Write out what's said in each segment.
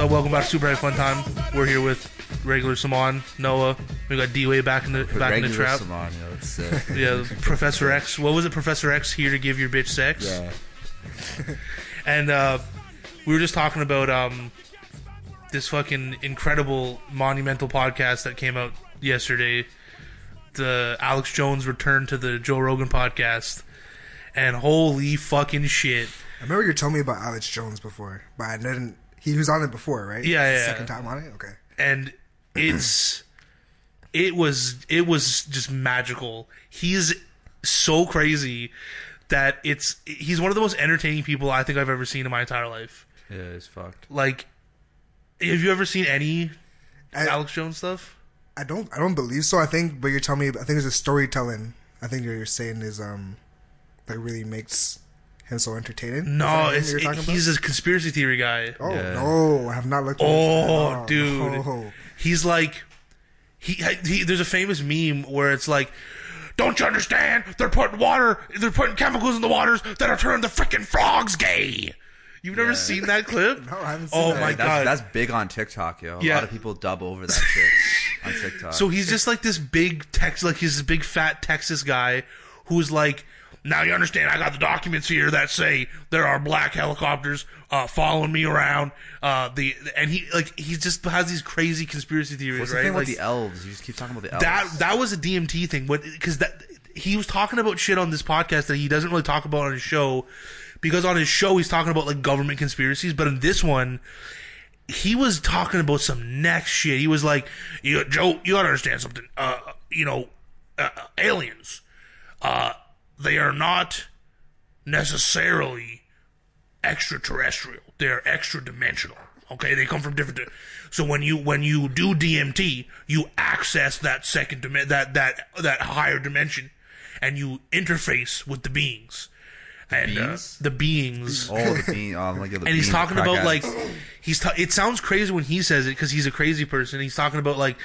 What's up? Welcome back to Super High Fun Time. We're here with regular Saman, Noah. We got D-Way back in the back in the trap. Salon, you know, it's, uh, Yeah, Professor X. What was it? Professor X here to give your bitch sex. yeah. And uh, we were just talking about um, this fucking incredible monumental podcast that came out yesterday. The Alex Jones return to the Joe Rogan podcast. And holy fucking shit. I remember you telling me about Alex Jones before, but I didn't. He was on it before, right? Yeah, yeah. Second time on it. Okay. and it's it was it was just magical. He's so crazy that it's he's one of the most entertaining people I think I've ever seen in my entire life. Yeah, it's fucked. Like, have you ever seen any I, Alex Jones stuff? I don't. I don't believe so. I think, but you're telling me. I think it's a storytelling. I think you're saying is um that really makes him so entertaining. No, it's it, he's a conspiracy theory guy. Oh Yeah. no, I have not looked. into Oh, that. dude. no. He's like, he, he. There's a famous meme where it's like, "Don't you understand? They're putting water, they're putting chemicals in the waters that are turning the freaking frogs gay." You've never seen that clip? No, I haven't seen Oh that. my that's, god! That's big on TikTok, yo. A Yeah. lot of people dub over that shit on TikTok. So he's just like this big Tex, like he's this big fat Texas guy who's like, now you understand. I got the documents here that say there are black helicopters uh, following me around. Uh, the and he like he just has these crazy conspiracy theories, What's the right? thing Like, with the elves? You just keep talking about the elves. that that was a DMT thing, but because that he was talking about shit on this podcast that he doesn't really talk about on his show, because on his show he's talking about like government conspiracies, but in this one. He was talking about some next shit. He was like, you, "Joe, you gotta understand something. Uh, you know, uh, aliens. Uh, they are not necessarily extraterrestrial. They're extra dimensional. Okay, they come from different. Di- so when you when you do DMT, you access that second dimension, that that that higher dimension, and you interface with the beings. and beings? Uh, the beings. Oh, the like the and he's talking about like he's ta- it sounds crazy when he says it because he's a crazy person he's talking about like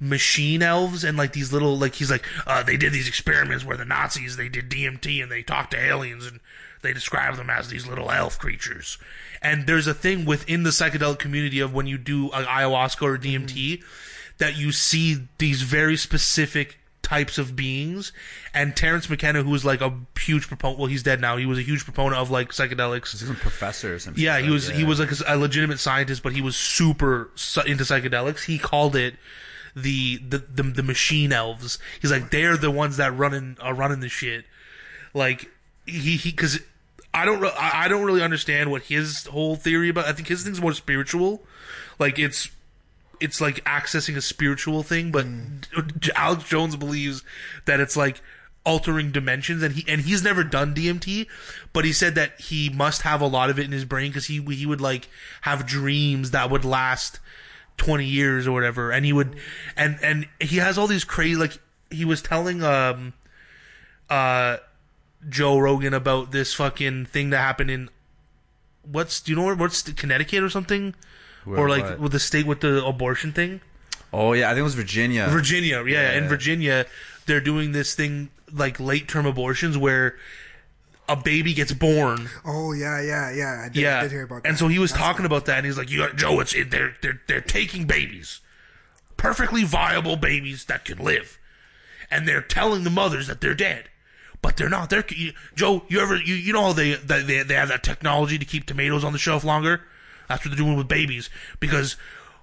machine elves and like these little like he's like uh, they did these experiments where the nazis they did dmt and they talked to aliens and they describe them as these little elf creatures. And there's a thing within the psychedelic community of when you do ayahuasca or dmt that you see these very specific types of beings. And terence mckenna who was like a huge proponent well he's dead now. He was a huge proponent of like psychedelics. He's a professor or something. yeah, he was he was like a, a legitimate scientist, but he was super su- into psychedelics. He called it the the the, the machine elves. He's like they're the ones that running are running the shit. Like he he because I don't re- I don't really understand what his whole theory about. I think his thing's more spiritual. Like it's it's like accessing a spiritual thing, but mm. J- Alex Jones believes that it's like altering dimensions, and he and he's never done DMT, but he said that he must have a lot of it in his brain because he he would like have dreams that would last twenty years or whatever, and he would and and he has all these crazy like he was telling um uh Joe Rogan about this fucking thing that happened in what's do you know where what's the, Connecticut or something Where- or like what? with the state with the abortion thing Oh yeah, I think it was Virginia. Virginia yeah, in Yeah. Virginia they're doing this thing like late term abortions where a baby gets born. Oh yeah, yeah, yeah. I did, yeah. I did hear about that. and so he was That's talking about that and he's like you got Joe it's it, they're they're they're taking babies. Perfectly viable babies that can live. And they're telling the mothers that they're dead. But they're not. They're you, Joe you ever you, you know how they, they they they have that technology to keep tomatoes on the shelf longer? That's what they're doing with babies. Because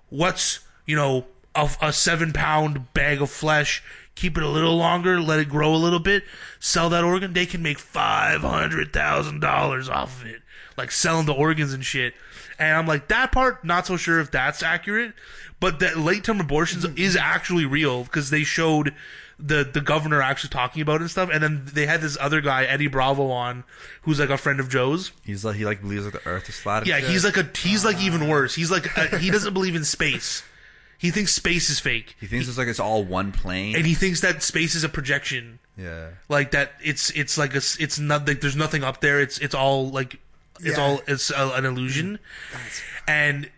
what's you know a, a seven pound bag of flesh keep it a little longer let it grow a little bit sell that organ they can make five hundred thousand dollars off of it like selling the organs and shit and i'm like that part not so sure if that's accurate but that late term abortions is actually real because they showed the the governor actually talking about it and stuff and then they had this other guy eddie bravo on who's like a friend of joe's He's like he like believes like the Earth is flat. yeah, shit. he's like a he's like even worse. He's like uh he doesn't believe in space. He thinks space is fake, He thinks it's like it's all one plane. and he thinks that space is a projection. yeah. Like that, it's it's like a s- it's not like there's nothing up there. It's it's all like it's Yeah. all it's a, an illusion. And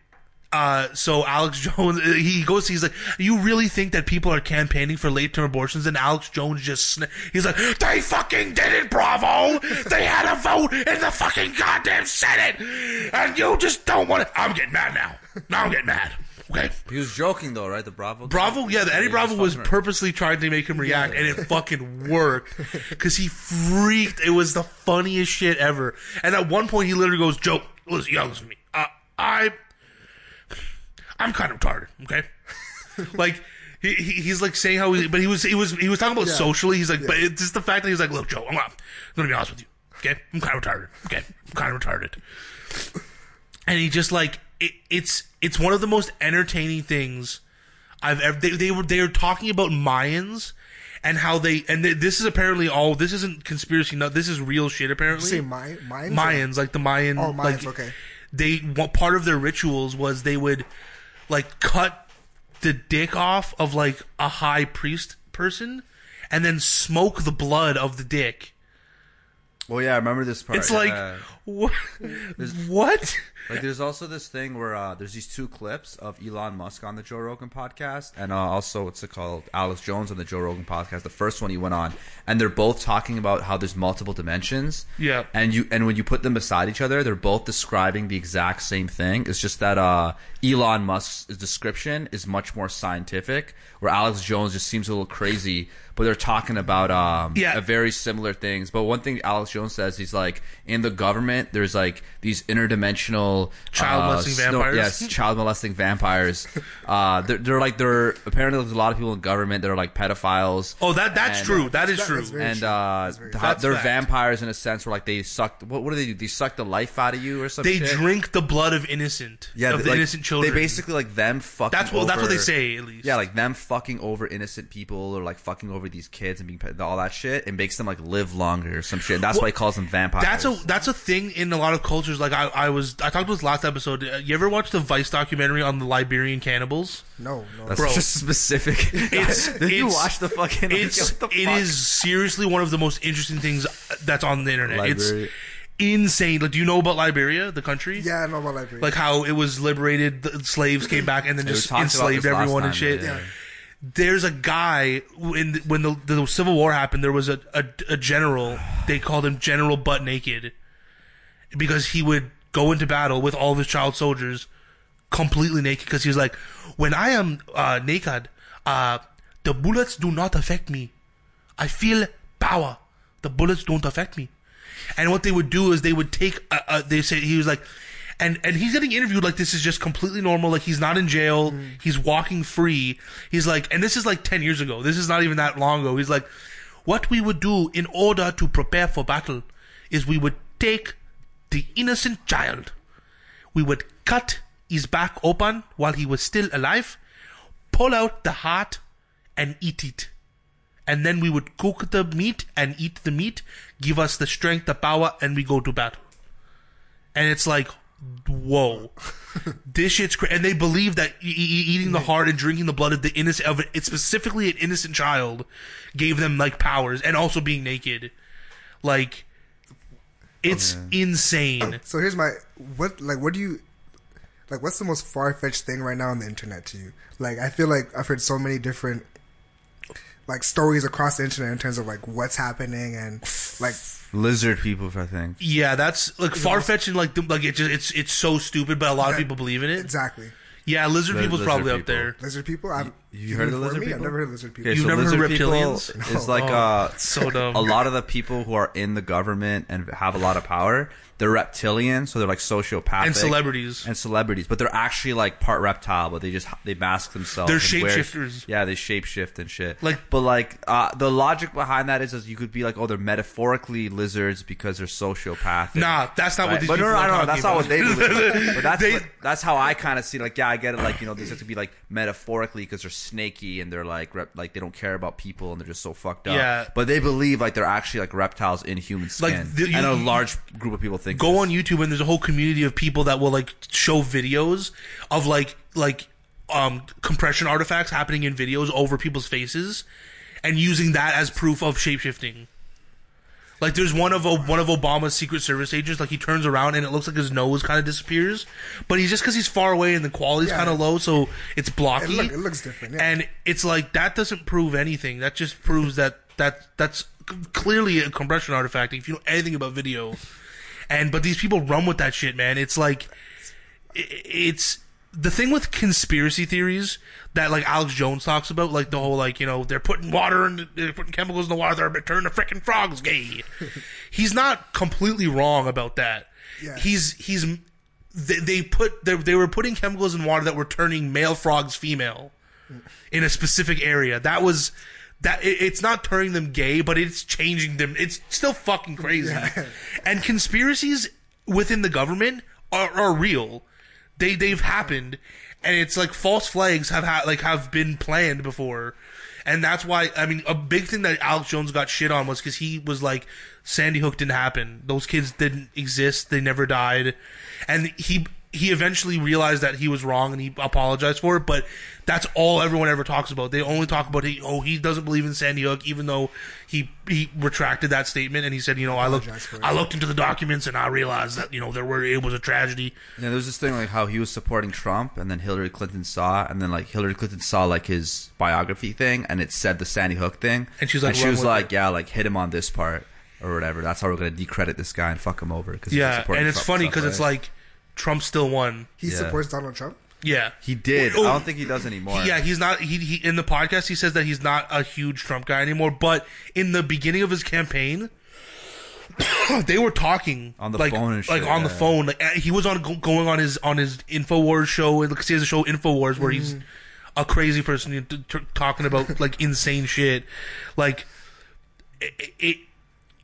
uh, so Alex Jones, he goes, he's like, you really think that people are campaigning for late term abortions? And Alex Jones just, sna- he's like, they fucking did it, Bravo! They had a vote in the fucking goddamn Senate! And you just don't want to, I'm getting mad now. Now I'm getting mad. Okay. He was joking though, right? The Bravo. Bravo, yeah, the Eddie Bravo was fucking- purposely trying to make him react, and it fucking worked because he freaked. It was the funniest shit ever. And at one point, he literally goes, "Joe, listen, y'all listen to me. Uh, I, I'm kind of retarded. Okay, like." He, he, he's like saying how, he, but he was he was he was talking about socially. He's like, but it's just the fact that he's like, look, Joe, I'm, I'm gonna be honest with you. Okay, I'm kind of retarded. Okay, I'm kind of retarded and he just like it, it's it's one of the most entertaining things I've ever. They, they were they were talking about Mayans and how they and th- this is apparently all. This isn't conspiracy. No, this is real shit. Apparently, say May- Mayans? Mayans like the Mayan. Oh, like, Mayans, okay. They what part of their rituals was they would like cut the dick off of like a high priest person and then smoke the blood of the dick. Well, yeah, I remember this part. It's like yeah. What? what? Like, there's also this thing where uh, there's these two clips of Elon Musk on the Joe Rogan podcast, and uh, also what's it called, Alex Jones on the Joe Rogan podcast. The first one he went on, and they're both talking about how there's multiple dimensions. Yeah. And you and when you put them beside each other, they're both describing the exact same thing. It's just that uh, Elon Musk's description is much more scientific, where Alex Jones just seems a little crazy. But they're talking about um, Yeah. a very similar things. But one thing Alex Jones says, he's like, in the government, there's like these interdimensional Child uh, molesting snow- vampires? Yes, child molesting vampires. uh, they're, they're like they're apparently there's a lot of people in government that are like pedophiles. Oh, that that's And- true. That is That- true. that's very and true. uh, That's true. they're That's fact. vampires in a sense where like they suck. What, what do they do? They suck the life out of you or something. They drink the blood of innocent, yeah, of they- the like, innocent children. They basically like them fucking. that's what that's what they say at least. Yeah, like them fucking over innocent people or like fucking over these kids and being all that shit. It makes them like live longer or some shit. That's Well, why he calls them vampires. that's a that's a thing in a lot of cultures. Like I, I was I talked about this last episode. Uh, You ever watch the Vice documentary on the Liberian cannibals? No, no. That's bro. just specific. It's Did you it's- watch the fucking? It's what the it fuck? is seriously one of the most interesting things that's on the internet. Liberia. It's insane. Like, do you know about Liberia, the country? yeah, I know about library. Like how it was liberated, the slaves came back and then just talked about enslaved this last everyone and time, shit. yeah, yeah. There's a guy when when the, the Civil War happened. There was a, a a general. They called him General Butt Naked because he would go into battle with all of his child soldiers completely naked. Because he was like, when I am uh, naked, uh, the bullets do not affect me. I feel power. The bullets don't affect me. And what they would do is they would take. Uh, uh, they say he was like, and and he's getting interviewed like this is just completely normal. Like he's not in jail. He's walking free. He's like, and this is like ten years ago. This is not even that long ago. He's like, what we would do in order to prepare for battle is we would take the innocent child. We would cut his back open while he was still alive, pull out the heart, and eat it and then we would cook the meat and eat the meat, give us the strength, the power, and we go to battle. And it's like, whoa, this shit's crazy. And they believe that e- e- eating the heart and drinking the blood of the innocent of it, specifically an innocent child, gave them like powers, and also being naked. Like, Oh, it's insane. so here's my what like what do you like what's the most far fetched thing right now on the internet to you? Like I feel like I've heard so many different like stories across the internet in terms of like what's happening and like lizard people. I think. Yeah, that's like far fetched and like the- like it just it's it's so stupid, but a lot of people believe in it. exactly Yeah, lizard The people's lizard probably up people. there. lizard people. I've, You heard of the informed lizard me? people? I've never heard of lizard people. Okay, You've so never heard of lizard people reptilians? is like Oh, uh, so dumb. a lot of the people who are in the government and have a lot of power. They're reptilian, so they're like sociopathic And celebrities. and celebrities, but they're actually like part reptile. But they just they mask themselves. They're and wear- shapeshifters. Yeah, they shapeshift and shit. Like- but like uh, the logic behind that is, is you could be like, oh, they're metaphorically lizards because they're sociopathic. Nah, that's not what these but people no, no, are no, talking that's not about. what they believe. but that's They- what, that's how I kind of see. Like, yeah, I get it. Like, you know, these have to be like metaphorically because they're snaky and they're like, rep, like they don't care about people and they're just so fucked up. Yeah. But they believe like they're actually like reptiles in human Like, skin. the- you- and a large group of people think. go on YouTube and there's a whole community of people that will like show videos of like like um compression artifacts happening in videos over people's faces and using that as proof of shapeshifting. Like there's one of one of Obama's Secret Service agents. Like he turns around and it looks like his nose kind of disappears, but he's just because he's far away and the quality's Yeah. kind of low, so it's It, blocky. look, it looks different. Yeah. And it's like that doesn't prove anything. That just proves that that that's clearly a compression artifact. If you know anything about video, and but these people run with that shit, man. It's like it's the thing with conspiracy theories that like Alex Jones talks about, like the whole like you know they're putting water and they're putting chemicals in the water, they're turning the freaking frogs gay. he's not completely wrong about that. Yeah. He's he's they, they put they, they were putting chemicals in water that were turning male frogs female in a specific area. That was that it, it's not turning them gay, but it's changing them. It's still fucking crazy. And conspiracies within the government are, are real. They they've happened, and it's like false flags have ha- like have been planned before. And that's why I mean a big thing that Alex Jones got shit on was because he was like Sandy Hook didn't happen. Those kids didn't exist. They never died, and he he eventually realized that he was wrong and he apologized for it. But that's all everyone ever talks about. They only talk about he, oh he doesn't believe in Sandy Hook, even though he he retracted that statement and he said you know I looked Apologized for it. I looked into the documents and I realized that you know there were it was a tragedy. Yeah, there was this thing like how he was supporting Trump, and then Hillary Clinton saw, and then like Hillary Clinton saw like his biography thing, and it said the Sandy Hook thing, And she was like, she was like, it." yeah, like hit him on this part or whatever. That's how we're gonna decredit this guy and fuck him over. Cause Yeah, and it's funny because it's like Trump still won. he yeah. supports Donald Trump. Yeah, he did. Oh, I don't oh. think he does anymore. Yeah, he's not. He, he in the podcast he says that he's not a huge Trump guy anymore. But in the beginning of his campaign, they were talking On the like, phone and like shit, on the yeah. phone. Like he was on go- going on his on his Infowars show. and Because he has a show Infowars where he's mm-hmm. a crazy person t- t- talking about like insane shit. Like it, it,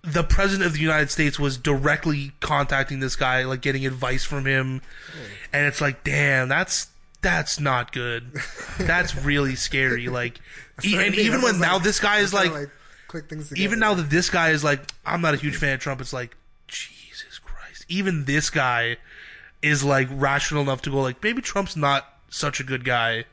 the president of the United States was directly contacting this guy, like getting advice from him, and it's like, damn, that's that's not good. That's really scary. Like, e- and even when now like- this guy is kinda like, click things together. even now that this guy is like, I'm not a huge fan of Trump. It's like, Jesus Christ. Even this guy is like rational enough to go like, maybe Trump's not such a good guy.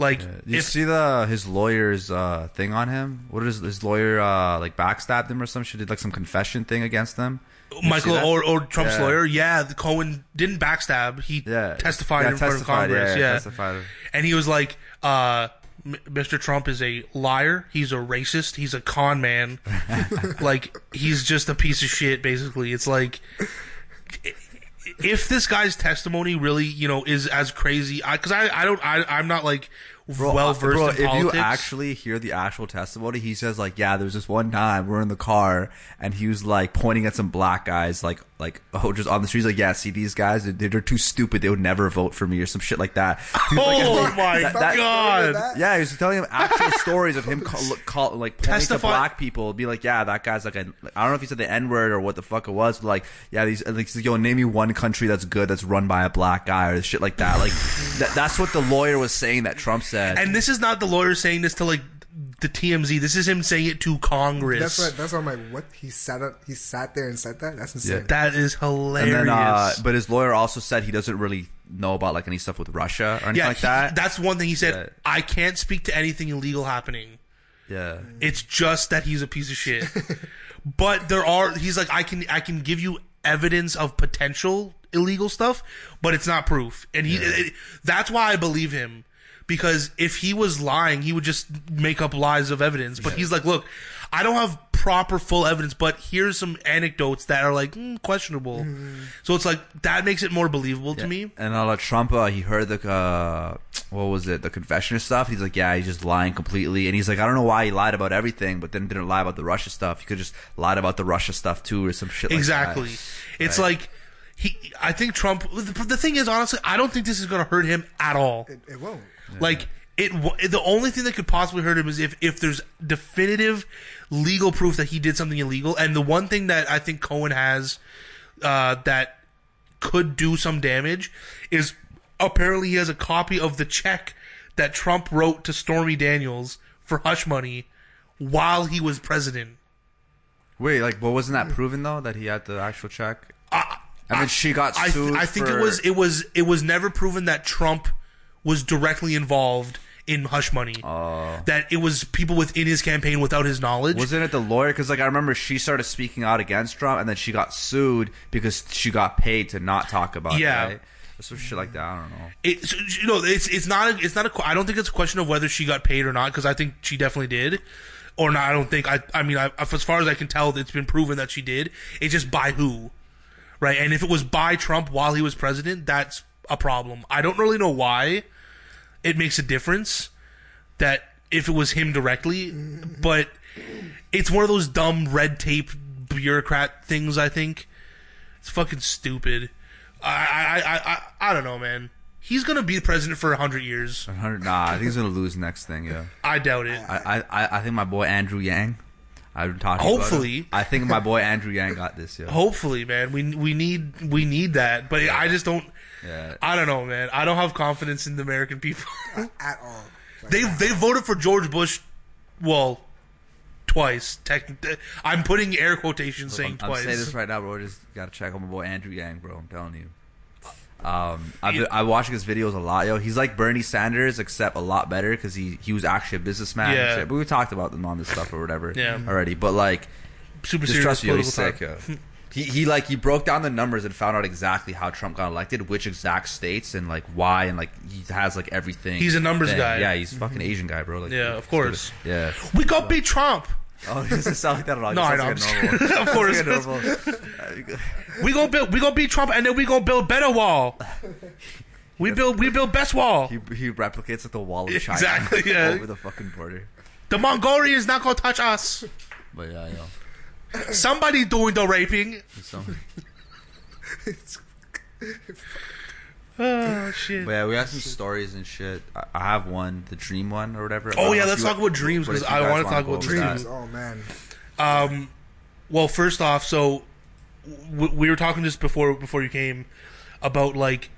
Like, You if see the his lawyer's uh, thing on him? What is his lawyer uh, like backstabbed him or some shit? Did like some confession thing against him? You Michael or, or Trump's Yeah. lawyer, yeah, the Cohen didn't backstab. He Yeah, testified Yeah, in front of Congress. Yeah, Yeah, testified. and he was like, uh, "Mr. Trump is a liar. He's a racist. He's a con man. like he's just a piece of shit. Basically, it's like." If this guy's testimony really, you know, is as crazy, because I, I, don't, I, I'm not like well versed bro, in if you actually hear the actual testimony, he says like, "Yeah, there was this one time we're in the car and he was like pointing at some black guys, like, like oh, just on the streets, like, yeah, see these guys, they're, they're too stupid, they would never vote for me or some shit like that." Was like- oh my that- that- god! that? Yeah, he was telling him actual stories of him call, call like pointing to black people, be like, "Yeah, that guy's like, I don't know if he said the N word or what the fuck it was, but like, yeah, these like, he's like, yo, name me one country that's good that's run by a black guy or shit like that." Like, that, that's what the lawyer was saying that Trump said. And this is not the lawyer saying this to like the TMZ. This is him saying it to Congress. That's what. That's why I'm like, what? He sat up. He sat there and said that. That's insane. That is hilarious. And then, uh, but his lawyer also said he doesn't really know about like any stuff with Russia or anything yeah, like he- that. that's one thing he said. Yeah. I can't speak to anything illegal happening. yeah, It's just that he's a piece of shit. but there are. He's like, I can, I can give you evidence of potential illegal stuff, but it's not proof. And he, it- that's why I believe him. Because if he was lying, he would just make up lies of evidence. But he's like, look, I don't have proper full evidence, but here's some anecdotes that are like mm, questionable. So it's like that makes it more believable to me. And uh, Trump, uh, he heard the uh, what was it, the confession stuff. He's like, yeah, he's just lying completely. And he's like, I don't know why he lied about everything, but then didn't lie about the Russia stuff. He could just lied about the Russia stuff too, or some shit. Exactly. Like It's Right. like he. I think Trump. The, the thing is, honestly, I don't think this is going to hurt him at all. It, it won't. Like it. The only thing that could possibly hurt him is if if there's definitive legal proof that he did something illegal. And the one thing that I think Cohen has uh, that could do some damage is apparently he has a copy of the check that Trump wrote to Stormy Daniels for hush money while he was president. Wait, like, but wasn't that proven though that he had the actual check? and then she got I, sued. I think for- it was it was it was never proven that Trump was directly involved in hush money. Oh. that it was people within his campaign without his knowledge. Wasn't it the lawyer? Because like I remember she started speaking out against Trump, and then she got sued because she got paid to not talk about Yeah. it. Right? Some shit like that. I don't know. it, so, you know, it's it's not a, it's not a I don't think it's a question of whether she got paid or not because I think she definitely did, or not. I don't think. I I mean, I, as far as I can tell, it's been proven that she did. It's just by who, right? And if it was by Trump while he was president, that's a problem. I don't really know why. It makes a difference that if it was him directly, but it's one of those dumb red tape bureaucrat things. I think it's fucking stupid. I I I I, I don't know, man. He's gonna be the president for hundred years. 100, nah, I think he's gonna lose next thing. Yeah. I doubt it. I, I, I think my boy Andrew Yang. I've been talking. Hopefully. I think my boy Andrew Yang got this. Yeah. Hopefully, man. We we need we need that, but I just don't. Yeah. I don't know, man. I don't have confidence in the American people. at all. Like, they they voted for George Bush, well, twice. Tech, I'm putting air quotations saying I'm, I'm twice. saying this right now, bro. Just gotta check on my boy Andrew Yang, bro. I'm telling you. Um, I've been, I'm watching his videos a lot, yo. He's like Bernie Sanders, except a lot better because he he was actually a businessman. Yeah. shit. But we talked about them on this stuff or whatever. Yeah. Already, but like, Super just serious trust me, he's political sick. Yo. He he like he broke down the numbers and found out exactly how Trump got elected, which exact states and like why, and like he has like everything. He's a numbers thing. guy. Yeah, he's a fucking mm-hmm. Asian guy, bro. Like, Yeah, of course. Yeah. We got beat Trump. Oh, he doesn't sound like that at all. No, I know. like a I'm normal- just- of course. like We gonna build. We gonna beat Trump, and then we gonna build better wall. We build. We build best wall. He, he replicates like the wall of China Exactly, yeah. over the fucking border. The Mongolians not gonna touch us. But yeah, yo. Somebody doing the raping. So, Oh shit. but yeah, we have some stories and shit. I, I have one, the dream one or whatever. I Oh don't yeah, know if let's you- talk about dreams but because you I guys want to wanna talk go about over dreams. that. oh man, Um, well, first off, so w- we were talking just before before you came about like,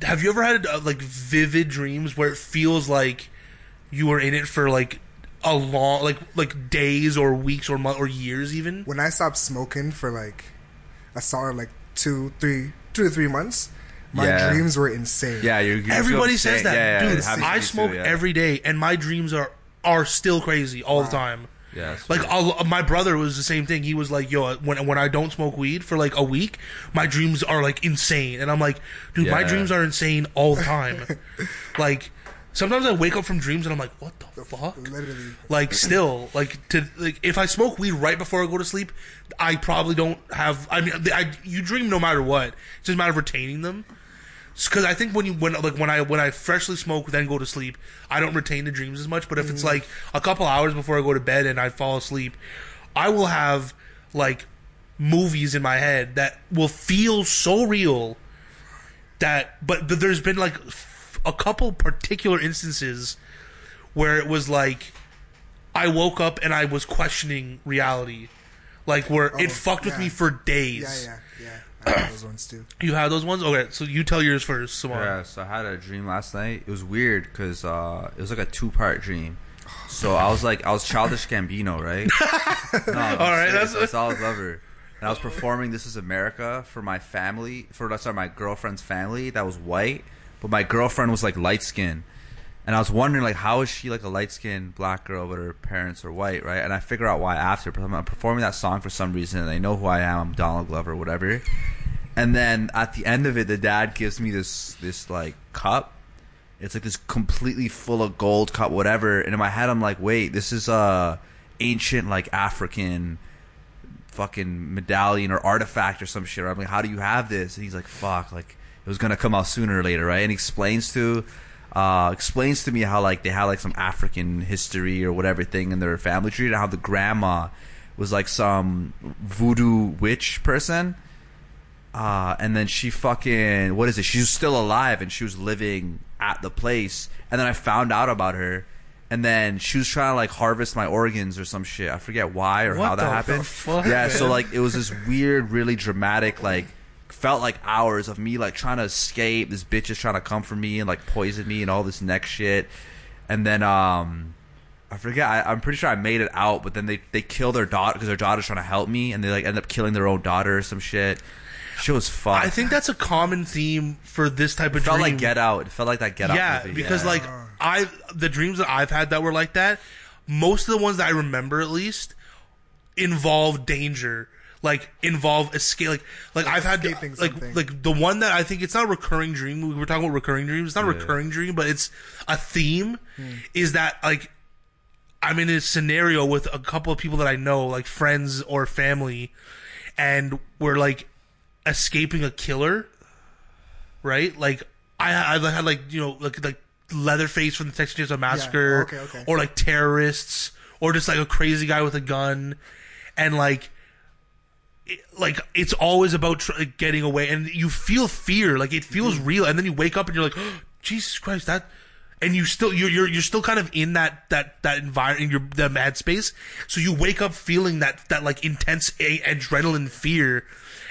have you ever had uh, like vivid dreams where it feels like you were in it for like a long, like like days or weeks or month or years even? when I stopped smoking for like a solid like two, three, two to three months, my Yeah. dreams were insane. Yeah, you're, you're Everybody insane. says that, Yeah, yeah, dude. it I me too, smoke yeah. every day, and my dreams are are still crazy all the time. Yeah, Like true. I'll, my brother was the same thing. He was like, "Yo, when when I don't smoke weed for like a week, my dreams are like insane." And I'm like, "Dude, my dreams are insane all the time." like sometimes I wake up from dreams and I'm like, "What the fuck?" literally. Like still, like to like if I smoke weed right before I go to sleep, I probably don't have. I mean, I, you dream no matter what. It's just a matter of retaining them. Because I think when you when like when I when I freshly smoke then go to sleep, I don't retain the dreams as much. But if it's mm. like a couple hours before I go to bed and I fall asleep, I will have like movies in my head that will feel so real that. But, but there's been like a couple particular instances where it was like I woke up and I was questioning reality, like where it Oh, fucked with me for days. yeah, yeah. Yeah. I have those ones too. You had those ones? Okay, so you tell yours first, Simone. Yeah, so I had a dream last night. It was weird because uh, it was like a two part dream. So I was like, I was childish Gambino, right? no, I'm All right, serious. that's- I was Donald Glover, and I was performing "This Is America" for my family, for sorry, my girlfriend's family that was white, but my girlfriend was like light skinned and I was wondering like how is she like a light skinned black girl but her parents are white, right? And I figure out why after. But I'm performing that song for some reason and they know who I am. I'm Donald Glover, whatever. And then at the end of it, the dad gives me this this like cup. It's like this completely full of gold cup, whatever. And in my head, I'm like, wait, this is a ancient like African fucking medallion or artifact or some shit. I'm like, how do you have this? And he's like, fuck, like it was gonna come out sooner or later, right? And he explains to uh explains to me how like they had like some African history or whatever thing in their family tree and how the grandma was like some voodoo witch person. Uh, and then she fucking what is it? She was still alive and she was living at the place. And then I found out about her, and then she was trying to like harvest my organs or some shit. I forget why or What how that the happened. fuck, yeah, so like it was this weird, really dramatic like. Felt like hours of me like trying to escape. This bitch is trying to come for me and like poison me and all this next shit. And then um, I forget. I, I'm pretty sure I made it out, but then they they kill their daughter because their daughter's trying to help me, and they like end up killing their own daughter or some shit. Shit was fun. I think that's a common theme for this type of it felt dream. like Get Out. It felt like that Get Out yeah, movie. because yeah. like I the dreams that I've had that were like that, most of the ones that I remember at least involve danger. Like involve escape. Like like I've had escaping like something. like the one that I think it's not a recurring dream. We were talking about recurring dreams. It's not a Yeah. recurring dream, but it's a theme. Hmm. Is that like I'm in a scenario with a couple of people that I know, like friends or family, and we're like escaping a killer, right? Like I I've had like you know like like Leatherface from the Texas Chainsaw Massacre, okay, okay. or like terrorists, or just like a crazy guy with a gun, and like. It- Like it's always about tr- getting away, and you feel fear. Like it feels Mm-hmm. real, and then you wake up and you're like, Jesus Christ, that and you still you're you're you're still kind of in that that that environment in your the mad space so you wake up feeling that that like intense a- adrenaline fear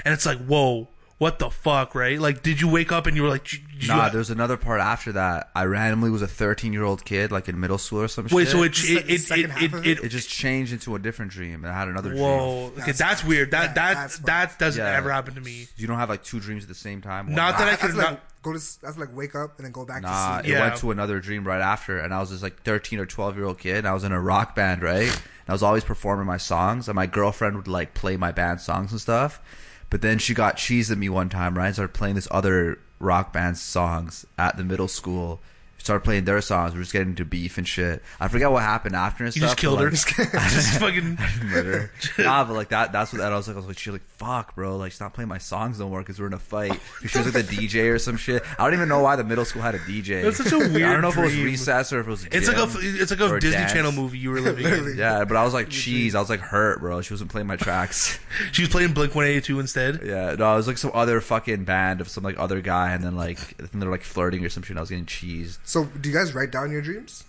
and it's like whoa what the fuck right like did you wake up and you were like j- j- Nah, there's another part after that. I randomly was a 13 year old kid, like in middle school or some wait shit. so it The it it second it, half it, of it, it just changed into a different dream, and I had another dream. whoa okay That's that's, weird that Yeah, that that's that doesn't Yeah. ever happen to me You don't have like two dreams at the same time. One Not night. that I That's could like not go to s- that's like wake up and then go back Nah, to it sleep. Yeah. went to another dream right after, and I was this like 13 or 12 year old kid. And I was in a rock band, right? And I was always performing my songs, and my girlfriend would like play my band songs and stuff. But then she got cheesed at me one time, right? Started playing this other rock band songs at the middle school. Started playing their songs. We were just getting into beef and shit. I forget what happened after and you stuff. just killed her like, just fucking murder. nah, but like that. That's what that I was like. I was like, she's like, fuck, bro. Like, she's not playing my songs no more because we're in a fight. She was like the DJ or some shit. I don't even know why the middle school had a DJ. That's such a weird I don't know if it was recess or if it was. it's like a it's like a Disney dance. Channel movie you were living in Yeah, but I was like, cheese. I was like hurt, bro. She wasn't playing my tracks. she was playing Blink One Eighty Two instead yeah, no, I was like some other fucking band of some like other guy, and then like I think they're like flirting or some shit. And I was getting cheesed. So, do you guys write down your dreams?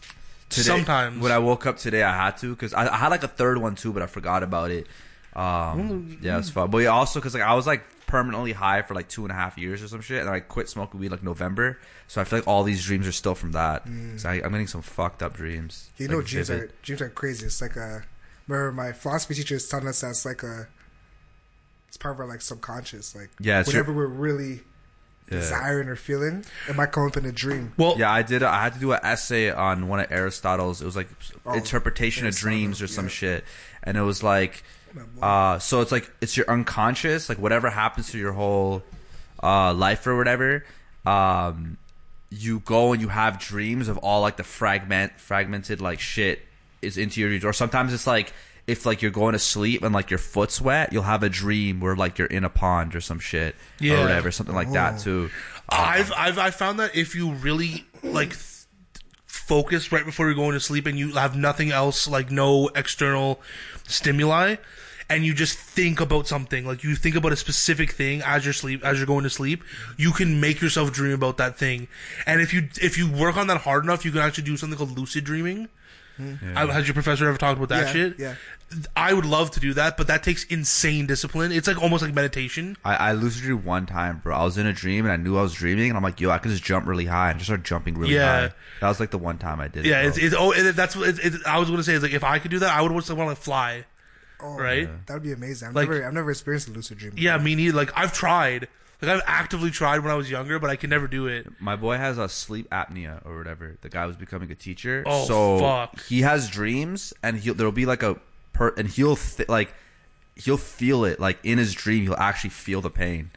Today- Sometimes. when I woke up today, I had to because I, I had like a third one too, but I forgot about it. Um, yeah, it's fun. But yeah, also because like I was like permanently high for like two and a half years or some shit, and I quit smoking weed like November. So I feel like all these dreams are still from that. So I, I'm getting some fucked up dreams. You Like, know, dreams vivid. are dreams are crazy. It's like a. Remember, my philosophy teacher is telling us that's like a. It's part of our like subconscious. Like Yeah, it's whatever we're really Yeah. desiring or feeling, Am I come up in a dream. well Yeah, I did. I had to do an essay on one of Aristotle's. It was like Oh, interpretation of dreams or some yeah. shit, and it was like, uh, so it's like it's your unconscious, like whatever happens to your whole uh, life or whatever. Um, you go and you have dreams of all like the fragment, fragmented like shit is into your dreams, or sometimes it's like. If like you're going to sleep and like your foot's wet, you'll have a dream where like you're in a pond or some shit Yeah. or whatever, something like that Oh. too. I've I've I found that if you really like th- focus right before you're going to sleep and you have nothing else like no external stimuli and you just think about something like you think about a specific thing as you're sleep as you're going to sleep you can make yourself dream about that thing and if you if you work on that hard enough you can actually do something called lucid dreaming I, has your professor ever talked about that Yeah, shit yeah. I would love to do that but that takes insane discipline it's like almost like meditation I, I lucid dreamed one time, bro. I was in a dream and I knew I was dreaming, and I'm like, yo, I could just jump really high and just start jumping really Yeah. high. That was like the one time I did. Yeah, it, it's, bro. it's oh, it, that's what it's, it's, I was gonna say. Is like if I could do that, I would want someone to fly, Oh, right? That would be amazing. I've Like- never, I've never experienced a lucid dream. Yeah, me neither. Like I've tried, like I've actively tried when I was younger, but I could never do it. My boy has a sleep apnea or whatever. The guy was becoming a teacher. Oh, so fuck. he has dreams, and he'll there'll be like a per, and he'll th- like he'll feel it like in his dream. He'll actually feel the pain,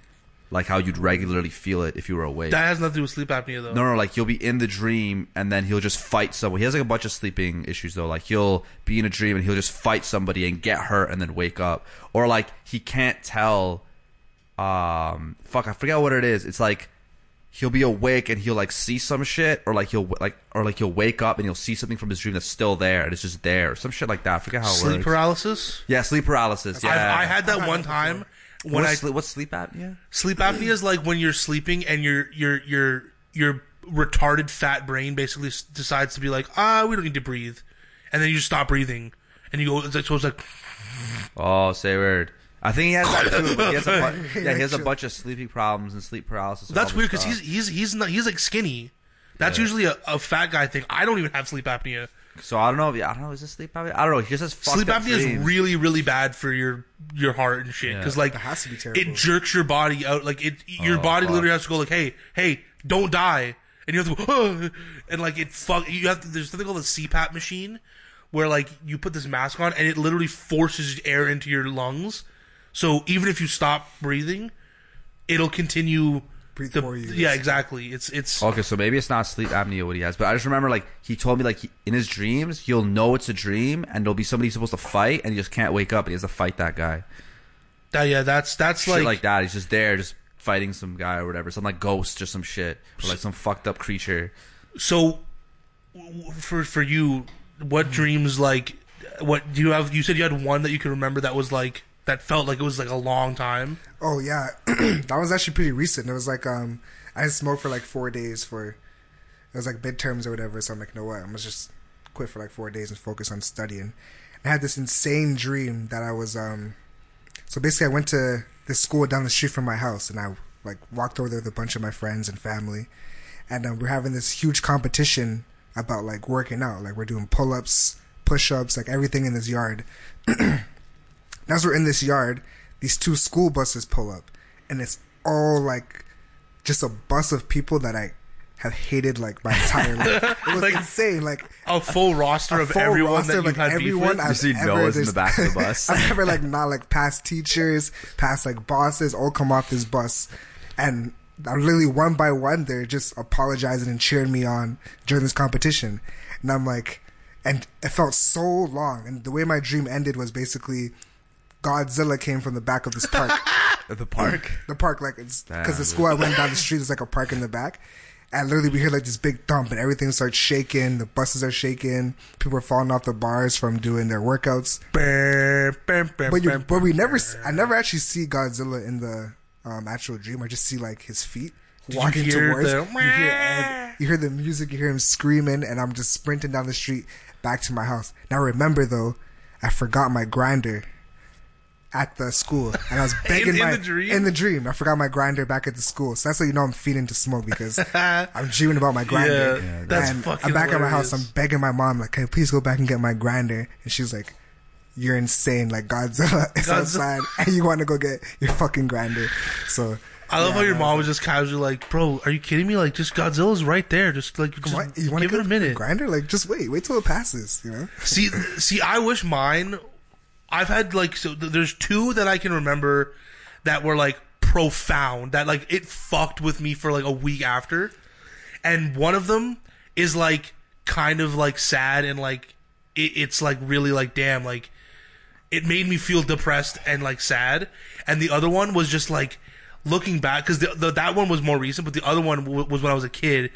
like how you'd regularly feel it if you were awake. That has nothing to do with sleep apnea, though. No, no, like he'll be in the dream and then he'll just fight someone. He has like a bunch of sleeping issues though. Like he'll be in a dream and he'll just fight somebody and get hurt and then wake up. Or like he can't tell. Um, fuck, I forget what it is. It's like he'll be awake and he'll like see some shit, or like he'll like or like he'll wake up and he'll see something from his dream that's still there and it's just there, or some shit like that. I forget how it sleep works. paralysis. yeah, sleep paralysis. Yeah, I've, I had that one time when What's, I sleep, what's sleep apnea? sleep apnea is like when you're sleeping and your your your your retarded fat brain basically decides to be like, ah, we don't need to breathe, and then you just stop breathing, and you go. It's like, so it's like, Oh, say word. I think he has that too. But he has a bu- yeah, he has a bunch of sleeping problems and sleep paralysis. and that's all weird this because stuff. he's he's he's not he's like skinny. That's Yeah. usually a, a fat guy thing. I don't even have sleep apnea. So I don't know. If, I don't know. Is this sleep apnea? I don't know. He just has fucked sleep up apnea is dreams. really really bad for your your heart and shit Yeah. because like That has to be terrible. it jerks your body out like it your Oh, body fuck. literally has to go like hey hey don't die and you have to go, and like it fuck. You have to. There's something called a CPAP machine, where like you put this mask on and it literally forces air into your lungs. So even if you stop breathing, it'll continue. Breathe the- for you. Yeah, exactly. It's it's Okay, so maybe it's not sleep apnea what he has, but I just remember like he told me like he, in his dreams he'll know it's a dream and there'll be somebody he's supposed to fight and he just can't wake up and he has to fight that guy. that. Yeah, that's that's Shit like, like, that. He's just there, just fighting some guy or whatever, some like ghost or some shit, or like some fucked up creature. so. For for you, what dreams like? What do you have? You said you had one that you could remember that was like that felt like it was like a long time. Oh yeah, that was actually pretty recent. It was like um, I didn't smoke for like four days for it was like midterms or whatever. So I'm like, you know what? I'm gonna just quit for like four days and focus on studying. I had this insane dream that I was um, so basically I went to this school down the street from my house and I like walked over there with a bunch of my friends and family, and um, we're having this huge competition about like working out. Like we're doing pull ups, push ups, like everything in this yard. as we're in this yard, these two school buses pull up, and it's all like just a bus of people that I have hated like my entire life. It was Like- insane. Like A full roster a of full everyone roster that of, you've like had beef everyone with. I've see ever- Noah's in the back of the bus. I've ever like not like past teachers, past like bosses, all come off this bus, and I'm literally one by one they're just apologizing and cheering me on during this competition, and I'm like, and it felt so long, and the way my dream ended was basically. Godzilla came from the back of this park. The park. the park, like it's because the school I went down the street is like a park in the back, and literally we hear like this big thump and everything starts shaking. The buses are shaking. People are falling off the bars from doing their workouts. But you, but we never, I never actually see Godzilla in the um, actual dream. I just see like his feet you walking towards. the- you hear Ed, you hear the music, you hear him screaming, and I'm just sprinting down the street back to my house. Now remember though, I forgot my grinder at the school, and I was begging in my the dream? in the dream. I forgot my grinder back at the school, so that's how you know I'm feeding to smoke because I'm dreaming about my grinder. Yeah, Yeah, that's and fucking I'm back at my house. I'm begging my mom like, "Can I please go back and get my grinder?" And she's like, "You're insane! Like Godzilla is Godzilla- outside, and you want to go get your fucking grinder." So I love yeah, how your mom was just casually like, "Bro, are you kidding me? Like, just Godzilla's right there. Just like, just What? You want to give it a minute." Grinder? Like, just wait, wait till it passes. You know? See, see, I wish mine. I've had like so. th- There's two that I can remember that were like profound. That like it fucked with me for like a week after, and one of them is like kind of like sad and like it, it's like really like damn like it made me feel depressed and like sad. And the other one was just like looking back because that one was more recent, but the other one w- was when I was a kid.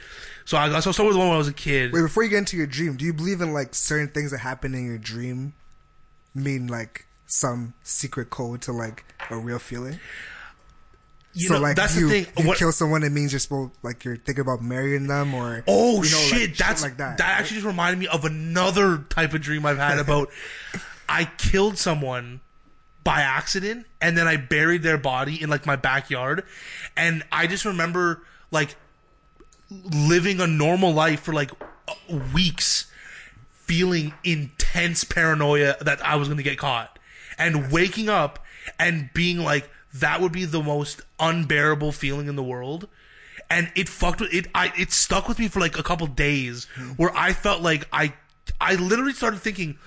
So I so I'll start with the one when I was a kid. Wait, before you get into your dream, do you believe in like certain things that happen in your dream mean like some secret code to like a real feeling? You so know, like that's you, the thing. you What- kill someone, it means you're supposed like you're thinking about marrying them or Oh you know, like, shit! That's like that. that. right? actually just reminded me of another type of dream I've had about. I killed someone by accident, and then I buried their body in like my backyard, and I just remember like living a normal life for like weeks, feeling intense paranoia that I was going to get caught, and waking up and being like, that would be the most unbearable feeling in the world. And it fucked with it. I it stuck with me for like a couple days, where I felt like I, I literally started thinking,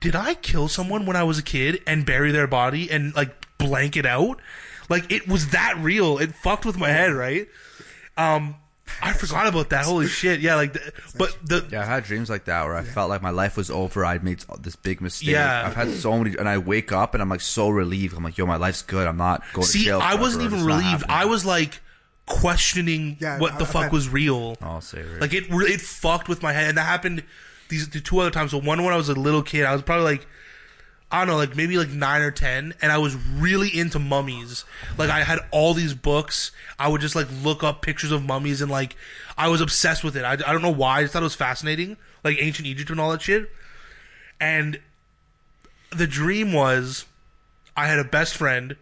did I kill someone when I was a kid and bury their body and like blank it out? Like it was that real. It fucked with my head, right? Um, I forgot about that. Holy shit! Yeah, like, the, but the Yeah, I've had dreams like that where I felt like my life was over. I'd made this big mistake. Yeah. I've had so many, and I wake up and I'm like so relieved. I'm like, yo, my life's good. I'm not going to see, jail. I wasn't even relieved. I was like questioning Yeah, what the I've fuck had- was real. I'll say it. Like it, it fucked with my head, and that happened these the two other times. So one when I was a little kid, I was probably like, I don't know, like maybe like nine or ten, and I was really into mummies. Like I had all these books. I would just like look up pictures of mummies, and like I was obsessed with it. I, I don't know why. I just thought it was fascinating, like ancient Egypt and all that shit. And the dream was, I had a best friend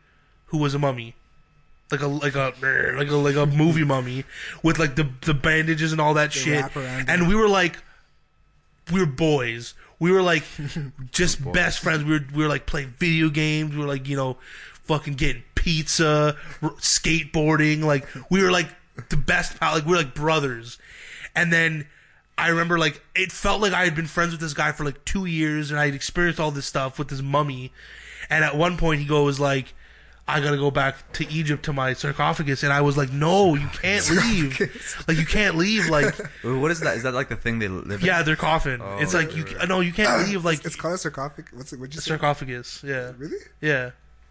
who was a mummy like a like a like a like a movie mummy with like the the bandages and all that shit. And we were like, we were boys. We were like just best friends. We were we were like playing video games. We were like you know, fucking getting pizza, skateboarding. Like we were like the best pal. Like we're like brothers. And then I remember like it felt like I had been friends with this guy for like two years, and I had experienced all this stuff with this mummy. And at one point, he goes like, "I gotta go back to Egypt to my sarcophagus," and I was like, "No, you can't leave. like you can't leave. Like What is that? Is that like the thing they live in? yeah, their coffin. Oh, it's like you no, you can't leave. Like it's called a sarcophagus. What's it? What'd you say? sarcophagus. Yeah, Really? yeah.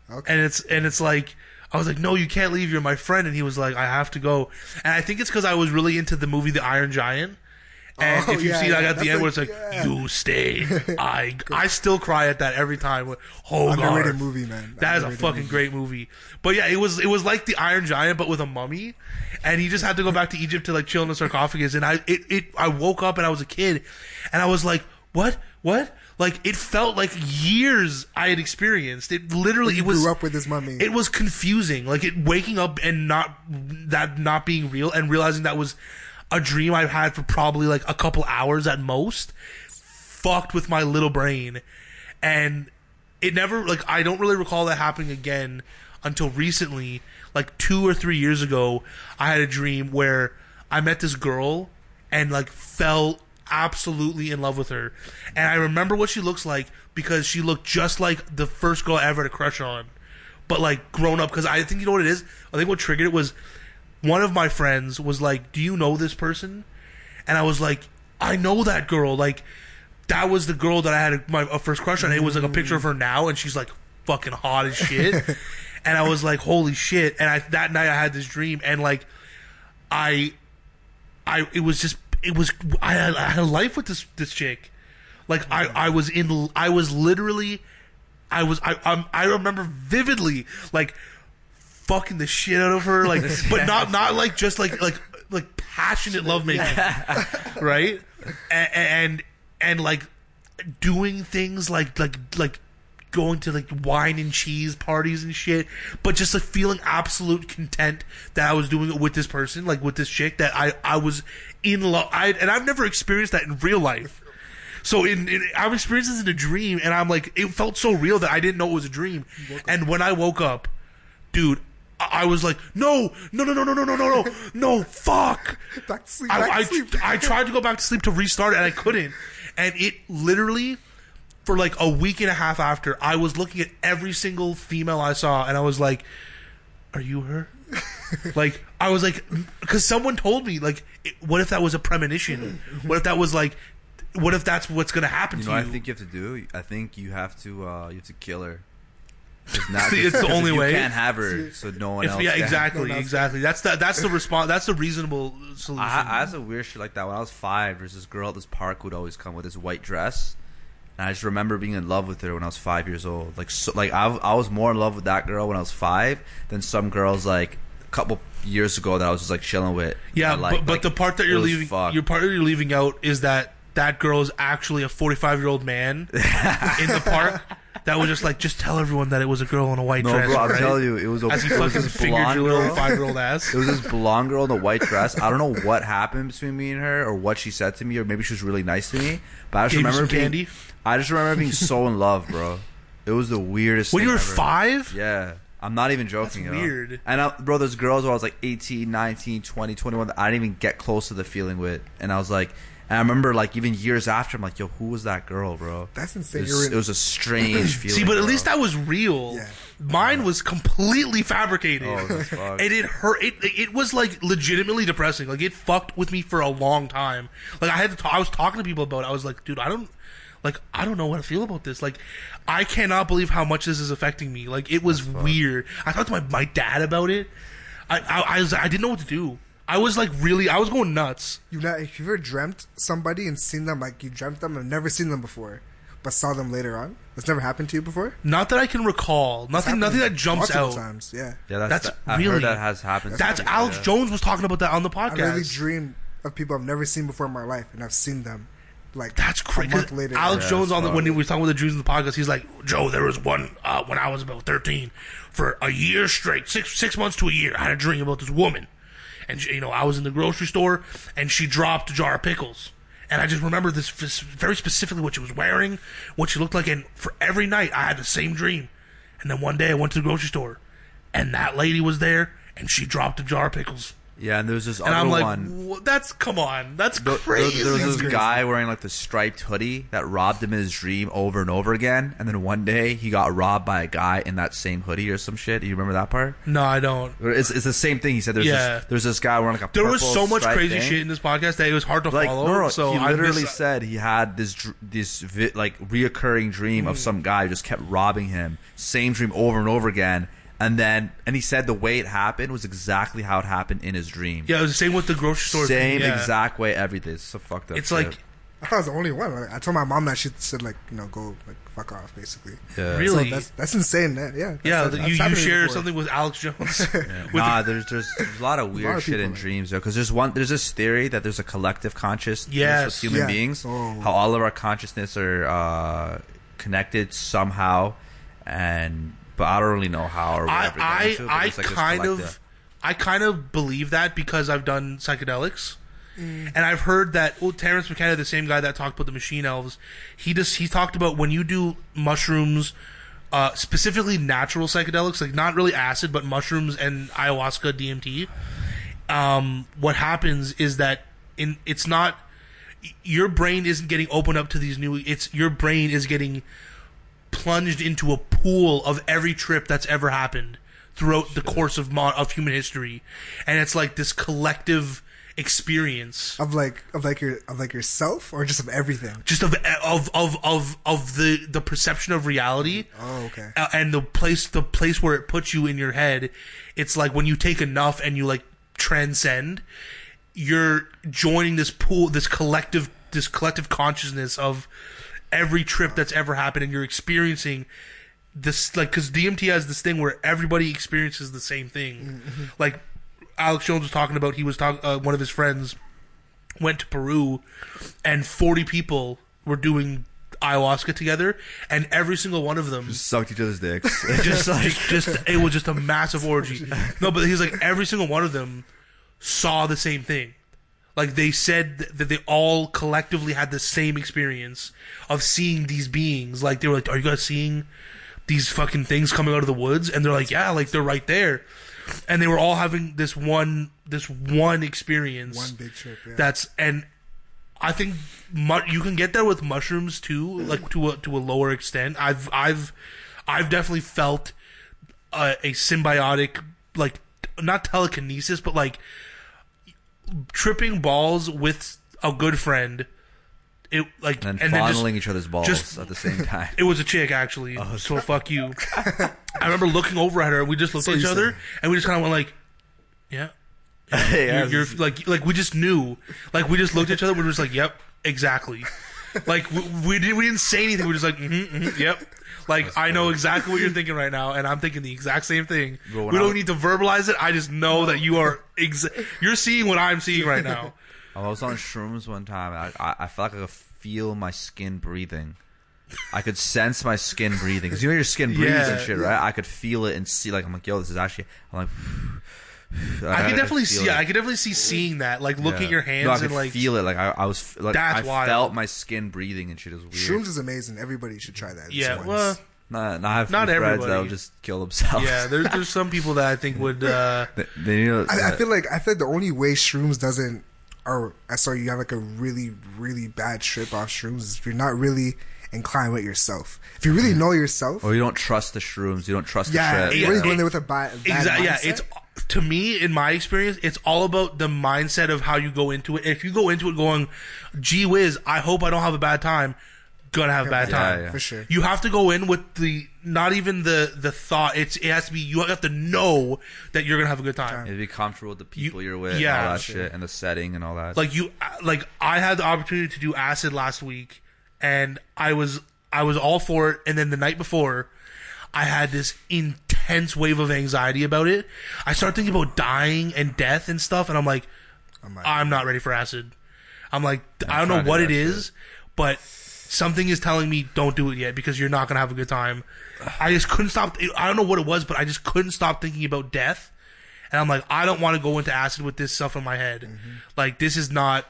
Okay. and it's and it's like I was like, no, you can't leave. You're my friend, and he was like, I have to go. And I think it's because I was really into the movie The Iron Giant. And Oh, if you've yeah, seen, I yeah. got the That's end where it's like, yeah. "You stay." I I still cry at that every time. Oh Underrated God, movie, man. That is a fucking movie. great movie. But yeah, it was it was like the Iron Giant, but with a mummy, and he just had to go back to Egypt to like chill in the sarcophagus. And I it, it I woke up and I was a kid, and I was like, what what. Like it felt like years I had experienced. It literally You it was grew up with this mummy. it was confusing. Like it waking up and not that not being real and realizing that was a dream I've had for probably like a couple hours at most. Fucked with my little brain. And it never like I don't really recall that happening again until recently. Like two or three years ago, I had a dream where I met this girl and like fell absolutely in love with her. And I remember what she looks like because she looked just like the first girl I ever had a crush on. But like grown up because I think you know what it is? I think what triggered it was one of my friends was like, "Do you know this person?" And I was like, "I know that girl. Like that was the girl that I had a, my a first crush on. It was like a picture of her now, and she's like fucking hot as shit. and I was like, holy shit! And I that night I had this dream, and like I, I it was just it was I had, I had a life with this this chick. Like I I was in I was literally I was I um, I remember vividly like fucking the shit out of her like but not not like just like like like passionate lovemaking right? And, and and like doing things like like like going to like wine and cheese parties and shit but just like feeling absolute content that I was doing it with this person like with this chick that I I was in love I and I've never experienced that in real life. So in, in I've experienced this in a dream and I'm like it felt so real that I didn't know it was a dream. And when I woke up dude I I was like, no, no, no, no, no, no, no, no, no, no, fuck. Back to sleep, back I, to sleep. I tried to go back to sleep to restart it and I couldn't. And it literally, for like a week and a half after, I was looking at every single female I saw and I was like, are you her? like, I was like, because someone told me, like, it, what if that was a premonition? What if that was like, what if that's what's going to happen You to know you? what I think you have to do? I think you have to uh, you have to kill her. 'Cause now- See, it's the only you way. You can't have her, so no one If- else. yeah, can. exactly, No, that's- exactly. That's the that's the response. That's the reasonable solution. I, I had some weird shit like that when I was five. There's this girl at this park who'd always come with this white dress, and I just remember being in love with her when I was five years old. Like, so, like I, I was more in love with that girl when I was five than some girls like a couple years ago that I was just like chilling with. Yeah, I like- but, but like, the part that you're leaving, fucked. your part that you're leaving out is that that girl is actually a 45 year old man in the park that was just like, just tell everyone that it was a girl in a white No, dress. bro, I'm right? telling you, it was a, As he it was fucking this fingered blonde your little girl. five year old ass. It was this blonde girl in a white dress. I don't know what happened between me and her, or what she said to me, or maybe she was really nice to me. But I just Gave you remember some being, candy? I just remember being so in love, bro. It was the weirdest. When thing you were ever. five? Yeah. I'm not even joking. That's you know? weird. And I, bro, there's girls where I was like 18, 19, 20, 21 that I didn't even get close to the feeling with. And I was like, and I remember like even years after, I'm like, yo, who was that girl, bro? That's It insane. was, You're in, it was a strange feeling. See, but at bro. least that was real. Yeah. Mine was completely fabricated. Oh, that's fucked. and it hurt. It, it was like legitimately depressing. Like it fucked with me for a long time. Like I had to. Talk, I was talking to people about it. I was like, dude, I don't. Like I don't know what to feel about this. Like I cannot believe how much this is affecting me. Like it was weird. I talked to my my dad about it. I I, I was I didn't know what to do. I was like really. I was going nuts. you've not, if you've ever dreamt somebody and seen them, like you dreamt them and never seen them before, but saw them later on. That's never happened to you before. Not that I can recall. Nothing. Nothing that jumps multiple out. Times, yeah. yeah, that's, That's I've really- heard that has happened. to That's Alex yeah. Jones was talking about that on the podcast. I podcast. literally dream of people I've never seen before in my life, and I've seen them. Like That's A crazy. month later, Alex Yeah, Jones on the, when he was talking with the Jews in the podcast, he's like, Joe, there was one uh, when I was about thirteen, for a year straight, six six months to a year, I had a dream about this woman, and she, you know I was in the grocery store and she dropped a jar of pickles, and I just remember this, very specifically what she was wearing, what she looked like, and for every night I had the same dream, and then one day I went to the grocery store, and that lady was there, and she dropped a jar of pickles. Yeah, and there's this and other I'm like, one. "Wha- that's come on, that's There, there- crazy. there was this guy wearing like the striped hoodie that robbed him in his dream over and over again, and then one day he got robbed by a guy in that same hoodie or some shit. Do you remember that part? no, I don't. Or It's, it's the same thing. He said there's Yeah. this, there's this guy wearing like a There was purple so much striped crazy thing. shit in this podcast that it was hard to Like follow. no, no, so he I literally miss- said he had this dr- this vi- like reoccurring dream Hmm. of some guy who just kept robbing him, same dream over and over again, and then and he said the way it happened was exactly how it happened in his dream. Yeah, it was the same with the grocery store. same thing, yeah. exact way everything. It's so fucked up. It's shit. like I thought I was the only one. Like, I told my mom that she said like you know go like fuck off basically. yeah. Really? So that's that's insane. That yeah. That's, yeah, that's, the- that's you you happened share before. something with Alex Jones. with nah, the- there's, there's there's a lot of weird of shit people in like- dreams though. Because there's one there's this theory that there's a collective consciousness Yes. with human Yeah. beings. Oh. How all of our consciousness are uh, connected somehow, and but I don't really know how or I whatever. get I, it, I like kind of I kind of believe that because I've done psychedelics. Mm. And I've heard that well, Terence McKenna, the same guy that talked about the machine elves, he just he talked about when you do mushrooms, uh, specifically natural psychedelics, like not really acid, but mushrooms and ayahuasca, DMT. Um, what happens is that in it's not your brain isn't getting opened up to these new. It's your brain is getting plunged into a pool of every trip that's ever happened throughout the course of mon- of human history, and it's like this collective experience of like of like your of like yourself or just of everything. just of of of of of the the perception of reality Oh, okay. uh, and the place the place where it puts you in your head it's like when you take enough and you like transcend you're joining this pool this collective this collective consciousness of every trip that's ever happened and you're experiencing this like because DMT has this thing where everybody experiences the same thing like Alex Jones was talking about he was talking uh, one of his friends went to Peru and 40 people were doing ayahuasca together and every single one of them sucked each other's dicks. just like just it was just a massive orgy. No, but he's like every single one of them saw the same thing. Like they said that they all collectively had the same experience of seeing these beings. Like they were like, "Are you guys seeing these fucking things coming out of the woods?" And they're like, "Yeah, like they're right there." And they were all having this one this one experience. One big trip. Yeah. That's and I think mu- you can get there with mushrooms too, like to a to a lower extent. I've I've I've definitely felt a, a symbiotic like not telekinesis, but like tripping balls with a good friend. It like and and, then then just each other's balls just- at the same time. it was a chick actually. so fuck you. I remember looking over at her. and We just looked So at each other and we just kind of went like, yeah. Yeah, You're, you're like like we just knew, like we just looked at each other. We were just like, "Yep, exactly." Like we, we didn't we didn't say anything. We were just like, mm-hmm, mm-hmm, "Yep." Like I know exactly what you're thinking right now, and I'm thinking the exact same thing. We don't was- need to verbalize it. I just know that you are exa- you're seeing what I'm seeing right now. I was on shrooms one time. I, I, I felt like I could feel my skin breathing. I could sense my skin breathing because you know your skin breathes Yeah. and shit, right? I could feel it and see. Like I'm like, yo, this is actually. I'm like, I can definitely feel see. it. I can definitely see seeing that. Like looking Yeah. at your hands No, I and like feel it. Like I, I was like That's I wild. felt my skin breathing and shit. It was weird. Shrooms is amazing. Everybody should try that. yeah. once. Well, Not, not have Not friends that everybody. will just kill themselves. yeah. There's there's some people that I think would. uh they, they need to- I, I feel like I feel like the only way shrooms doesn't, or I saw you have like a really really bad trip off shrooms is if you're not really inclined with yourself. If you really know yourself, or you don't trust the shrooms. You don't trust yeah, the shit. Yeah, you go in it- there with a bad, bad Exactly. Yeah, it's to me in my experience, it's all about the mindset of how you go into it. If you go into it going, "Gee whiz, I hope I don't have a bad time," gonna have a bad Yeah, time yeah. for sure. You have to go in with the not even the the thought. It's it has to be you have to know that you're gonna have a good time. You have to be comfortable with the people You- you, are with, yeah. and all that shit, and the setting and all that. Like you, like I had the opportunity to do acid last week, and I was I was all for it. And then the night before, I had this intense wave of anxiety about it. I start thinking about dying and death and stuff, and I'm like, I'm like, I'm not ready for acid. I'm like, I I'm don't know what do it is, but something is telling me don't do it yet because you're not gonna have a good time. I just couldn't stop. I don't know what it was, but I just couldn't stop thinking about death. And I'm like, I don't want to go into acid with this stuff in my head. Mm-hmm. Like this is not.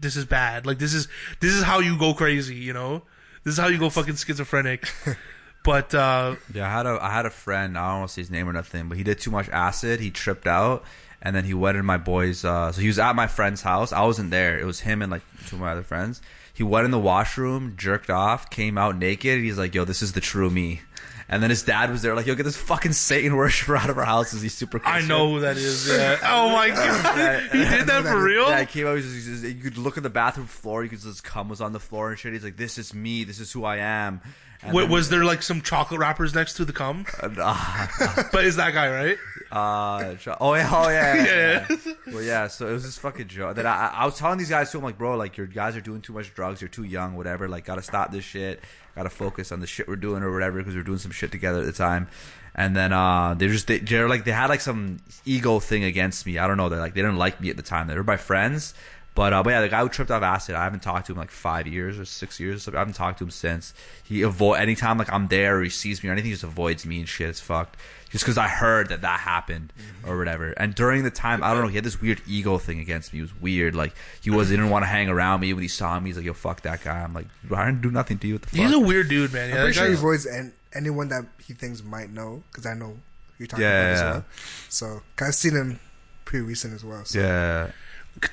This is bad. Like this is this is how you go crazy. You know, this is how you go fucking schizophrenic. but uh Yeah, I had a I had a friend. I don't want to say his name or nothing, but he did too much acid. He tripped out, and then he went in my boy's. Uh, so he was at my friend's house. I wasn't there. It was him and like two of my other friends. He went in the washroom, jerked off, came out naked. And he's like, "Yo, this is the true me." And then his dad was there, like, "Yo, get this fucking Satan worshiper out of our house." Is he super? I know who that is. Yeah. Oh my god, he did that for real. Yeah, he came out. He was, was- you could look at the bathroom floor. You could just cum was on the floor and shit. He's like, "This is me. This is who I am." Then- was there like some chocolate wrappers next to the cum? uh, But is that guy right? uh, oh yeah, oh yeah, yeah. Yeah. yeah. well, yeah. So it was this fucking joke. That I, I was telling these guys too. I'm like, bro, like your guys are doing too much drugs. You're too young, whatever. Like, gotta stop this shit. Gotta focus on the shit we're doing or whatever because we're doing some shit together at the time. And then uh, they just they, they're like they had like some ego thing against me. I don't know. They like they didn't like me at the time. They were my friends. But, uh, but yeah, the guy who tripped off acid, I haven't talked to him like five years or six years. Or something. I haven't talked to him since. He avoid anytime like I'm there or he sees me or anything, he just avoids me and shit. It's fucked. Just because I heard that that happened or whatever. And during the time, I don't know, he had this weird ego thing against me. It was weird. Like he was, he didn't want to hang around me when he saw me. He's like, "Yo, fuck that guy." I'm like, "I didn't do nothing to you." What the fuck? He's a weird dude, man. I'm pretty sure he avoids an, anyone that he thinks might know because I know who you're talking Yeah, about as yeah. well. So 'cause I've seen him pretty recent as well. So. yeah.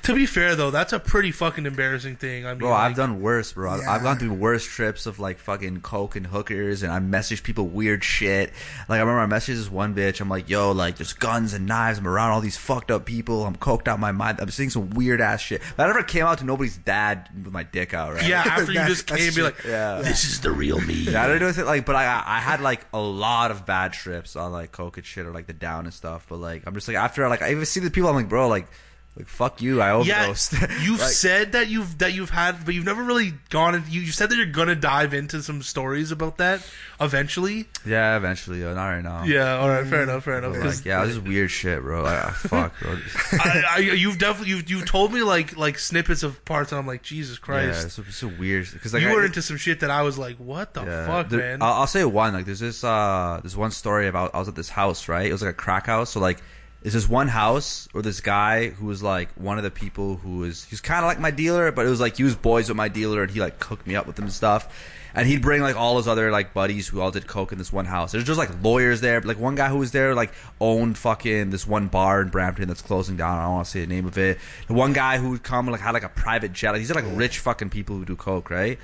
To be fair though, that's a pretty fucking embarrassing thing. I mean, Bro, like, I've done worse, bro. I've- I've gone through worse trips of like fucking coke and hookers, and I message people weird shit. Like I remember I messaged this one bitch. I'm like, "Yo, like there's guns and knives. I'm around all these fucked up people. I'm coked out my mind. I'm seeing some weird ass shit." But I never came out to nobody's dad with my dick out, right? Yeah, after you just that's came, be like, Yeah. "This is the real me." Yeah, I don't do anything like, but I I had like a lot of bad trips on like coke and shit or like the down and stuff. But like I'm just like after like I even see the people I'm like, bro, like like fuck you, I Yeah, you've Like, said that you've that you've had, but you've never really gone. In, you you said that you're gonna dive into some stories about that eventually. yeah, eventually, not right now. Yeah, all right, fair enough, fair enough. Like, yeah, this is weird shit, bro. Like, ah, fuck, bro. I, I, you've definitely you've you told me like like snippets of parts, and I'm like, Jesus Yeah, Christ, it's so, it's so weird because like you I- were into some shit that I was like, what the yeah, fuck, there- man? I'll, I'll say one. Like, there's this uh, there's one story about I was at this house, right? It was like a crack house. So like, there's this one house or this guy who was like one of the people who was he's kind of like my dealer, but it was like he was boys with my dealer, and he like hooked me up with him and stuff. And he'd bring like all his other like buddies who all did coke in this one house. There's just like lawyers there. But, like one guy who was there like owned fucking this one bar in Brampton that's closing down. I don't want to say the name of it. The one guy who would come like had like a private jet. Like, these are like rich fucking people who do coke, right?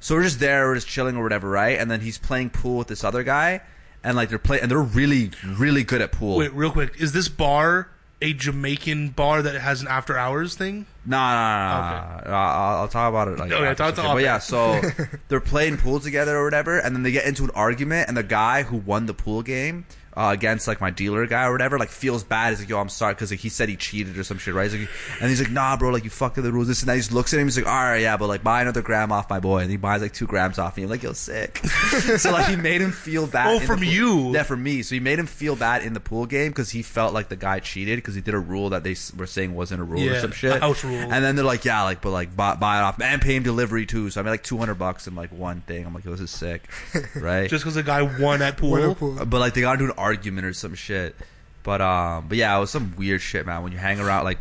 So we're just there, we're just chilling or whatever, right? And then he's playing pool with this other guy, and like they're playing, and they're really, really good at pool. Wait, real quick, is this bar a Jamaican bar that has an after hours thing? Nah, no, no, no. no. I'll, I'll talk about it. Like, Okay, after talk to. But yeah, so they're playing pool together or whatever, and then they get into an argument, and the guy who won the pool game uh, against like my dealer guy or whatever, like feels bad. He's like, "Yo, I'm sorry," because like he said he cheated or some shit, right? He's like, and he's like, "Nah, bro, like you fucked up the rules." This and that. He just looks at him. He's like, "All right, yeah, but like buy another gram off my boy," and he buys like two grams off me. I'm like, "Yo, sick." so like he made him feel bad. Oh, from you. Yeah, from me. So he made him feel bad in the pool game because he felt like the guy cheated because he did a rule that they were saying wasn't a rule or some shit. a house rule. And then they're like, yeah, like, but like, buy, buy it off and pay him delivery too. So I made like two hundred bucks in like one thing. I'm like, yo, this is sick, right? Just because the guy won at pool? Liverpool. but like they got into an argument or some shit. But um, but yeah, it was some weird shit, man. When you hang around, like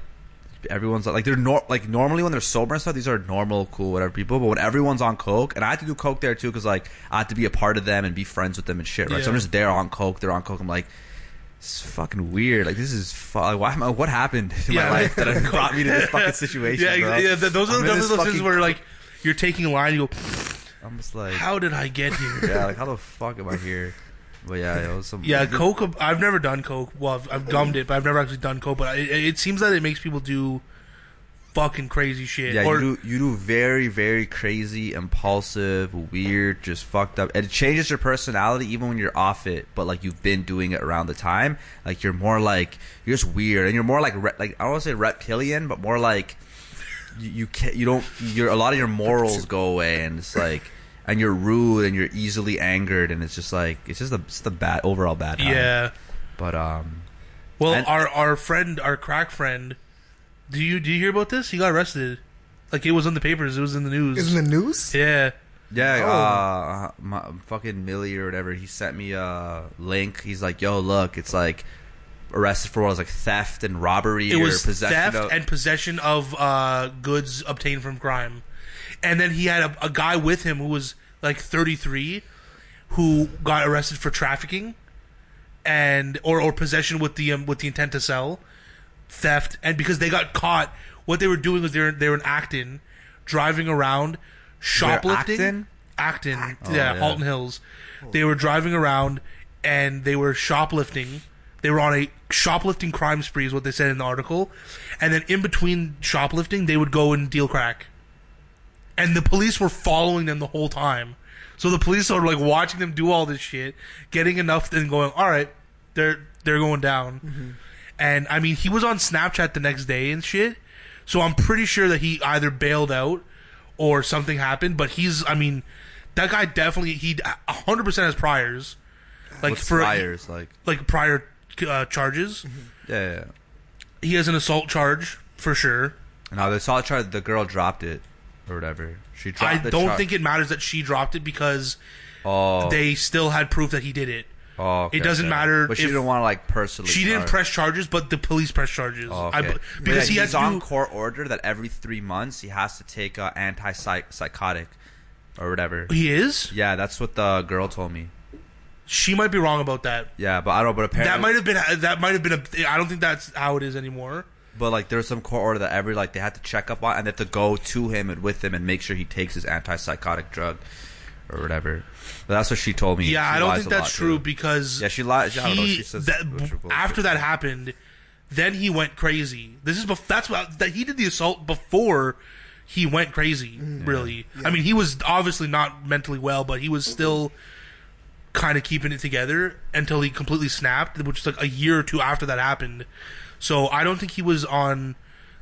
everyone's like they're nor- like normally when they're sober and stuff, these are normal, cool, whatever people. But when everyone's on coke, and I had to do coke there too, because like I had to be a part of them and be friends with them and shit, right? So I'm just there on coke. They're on coke. I'm like. It's fucking weird. Like this is fu- like, why am I, what happened in Yeah. my life that brought me to this fucking situation? Yeah, bro? yeah. th- Those are I'm those, those things where like you're taking a line, you go, I'm just like, "How did I get here?" yeah, like how the fuck am I here? But yeah, it was some. Yeah, coke. I've never done coke. Well, I've, I've gummed it, but I've never actually done coke. But it, it seems that it makes people do fucking crazy shit. Yeah, or you do you do very very crazy, impulsive, weird, just fucked up. And it changes your personality even when you're off it. But like you've been doing it around the time, like you're more like you're just weird, and you're more like re- like I don't want to say reptilian, but more like you you can't you don't you're a lot of your morals go away, and it's like. And you're rude, and you're easily angered, and it's just like it's just a it's the bad overall bad time. yeah. But um, Well, And- our our friend, our crack friend. Do you do you hear about this? He got arrested. Like it was in the papers. It was in the news. Isn't the news? yeah. Yeah, Oh. uh, my fucking Millie or whatever. He sent me a link. He's like, "Yo, look, it's like arrested for what was like theft and robbery It or was possession theft of." and possession of uh, goods obtained from crime. And then he had a, a guy with him who was like 33 who got arrested for trafficking and or, or possession with the um, with the intent to sell. theft, and because they got caught, what they were doing was they were they were in Acton, driving around, shoplifting. Acton? Acton, Oh, yeah, yeah. Halton Hills. They were driving around and they were shoplifting. They were on a shoplifting crime spree, is what they said in the article. And then in between shoplifting, they would go and deal crack. And the police were following them the whole time. So the police are like watching them do all this shit, getting enough, and going, "All right, they're they're going down." And I mean, he was on Snapchat the next day and shit. So I'm pretty sure that he either bailed out or something happened. But he's, I mean, that guy definitely he 100 percent has priors, like What's for priors like? like prior uh, charges. Yeah, yeah. yeah. He has an assault charge for sure. No, they saw charge, The girl dropped it or whatever. She dropped. I the don't char- think it matters that she dropped it because Oh, they still had proof that he did it. oh, okay, it doesn't okay. matter But she if- didn't want to like personally. She didn't charge. press charges, but the police pressed charges. Oh, I okay. because yeah, he had he's to on do, court order that every three months he has to take a anti-psychotic or whatever. he is. Yeah, that's what the girl told me. She might be wrong about that. Yeah, but I don't. know. But apparently, That might have been. That might have been a. I don't think that's how it is anymore. But like, there's some court order that every like they had to check up on, and they have to go to him and with him and make sure he takes his antipsychotic drug or whatever. But that's what she told me. Yeah, She I don't think that's true too. because Yeah, she lies. I don't know. She says that, which are bullshit. after that happened, then he went crazy. This is bef- that's what that he did the assault before he went crazy. Mm-hmm. Really, I mean, he was obviously not mentally well, but he was mm-hmm. still kind of keeping it together until he completely snapped, which is like a year or two after that happened. So I don't think he was on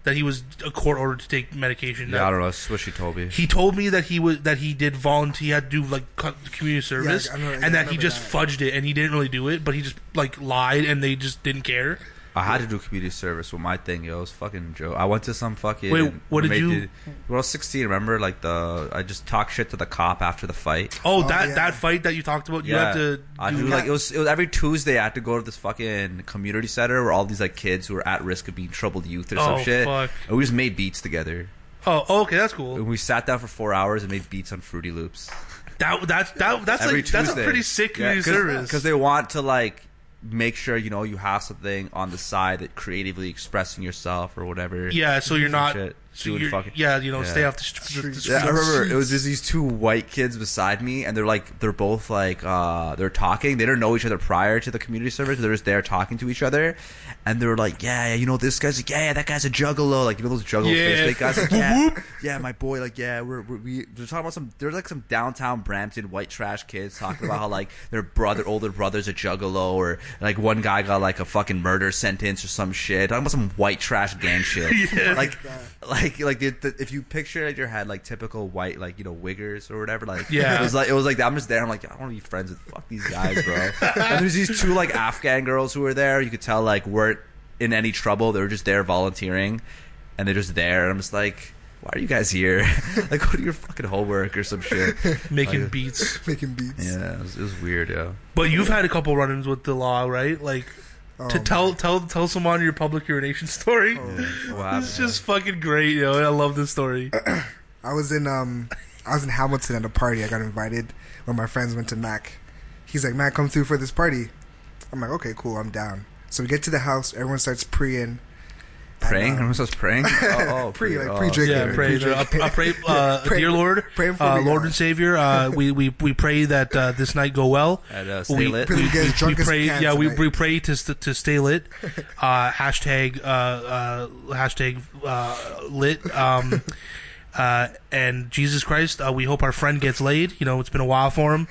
that he was a court ordered to take medication. Yeah, That- I don't know. That's what she told me. he told me that he was that he did volunteer. He had to do like co- community service, I know- yeah, and I that he just that. fudged it, and he didn't really do it, but he just like lied, and they just didn't care. I had to do community service with my thing, yo. It was fucking joke. I went to some fucking. Wait, what did mate you- When I was 16, remember, like the I just talked shit to the cop after the fight. Oh, Oh, that yeah. that fight that you talked about, you had to. I do do that? like it was. It was every Tuesday. I had to go to this fucking community center where all these like kids who were at risk of being troubled youth or Oh, some shit. fuck. And we just made beats together. Oh, oh, okay, that's cool. And we sat down for four hours and made beats on Fruity Loops. That that that that's every like Tuesday. that's a pretty sick community service. because they want to like make sure you know you have something on the side that creatively expressing yourself or whatever. yeah, so you're not. Shit. So Doing fucking- yeah, you know, yeah. stay off the, st- the, the Streets. Yeah, I remember it was just these two white kids beside me, and they're like, they're both like, uh, they're talking. They don't know each other prior to the community service. They're just there talking to each other, and they were like, yeah, yeah, you know, this guy's like, yeah, yeah, that guy's a juggalo, like you know those juggalo Yeah. face guys, like, yeah, yeah, my boy, like, yeah, we're, we're we they're talking about some. There's like some downtown Brampton white trash kids talking about how like their brother, older brother's a juggalo, or like one guy got like a fucking murder sentence or some shit. Talking about some white trash gang shit, Yeah. like like like the, the, if you picture it in your head like typical white like you know wiggers or whatever like Yeah. it was like it was like. I'm just there I'm like I don't want to be friends with fuck these guys bro and there's these two like Afghan girls who were there you could tell like weren't in any trouble they were just there volunteering and they're just there and I'm just like why are you guys here like go to your fucking homework or some shit making Like, beats. making beats. yeah it was, it was weird yeah But you've had a couple run-ins with the law, right? Like Oh, to tell tell tell someone your public urination story. what It's happened? just fucking great, yo. I love this story. I was in um I was in Hamilton at a party. I got invited when my friends went to Mac. He's like, "Mac, come through for this party." I'm like, "Okay, cool, I'm down." So we get to the house. Everyone starts preying. Praying um, everyone says praying oh, oh Pre- like oh, pre-drink. Yeah, pray, pre- uh, uh, pray, uh, Pray- dear Lord, praying for uh, me, Lord uh, and Savior. Uh, we, we we pray that uh, this night go well. and uh, stay we, lit Pray we get as we drunk as pray, we yeah, we, we pray to st- to stay lit. Uh, hashtag uh, uh, hashtag uh, lit. Um, uh, and Jesus Christ, uh, we hope our friend gets laid. You know, it's been a while for him,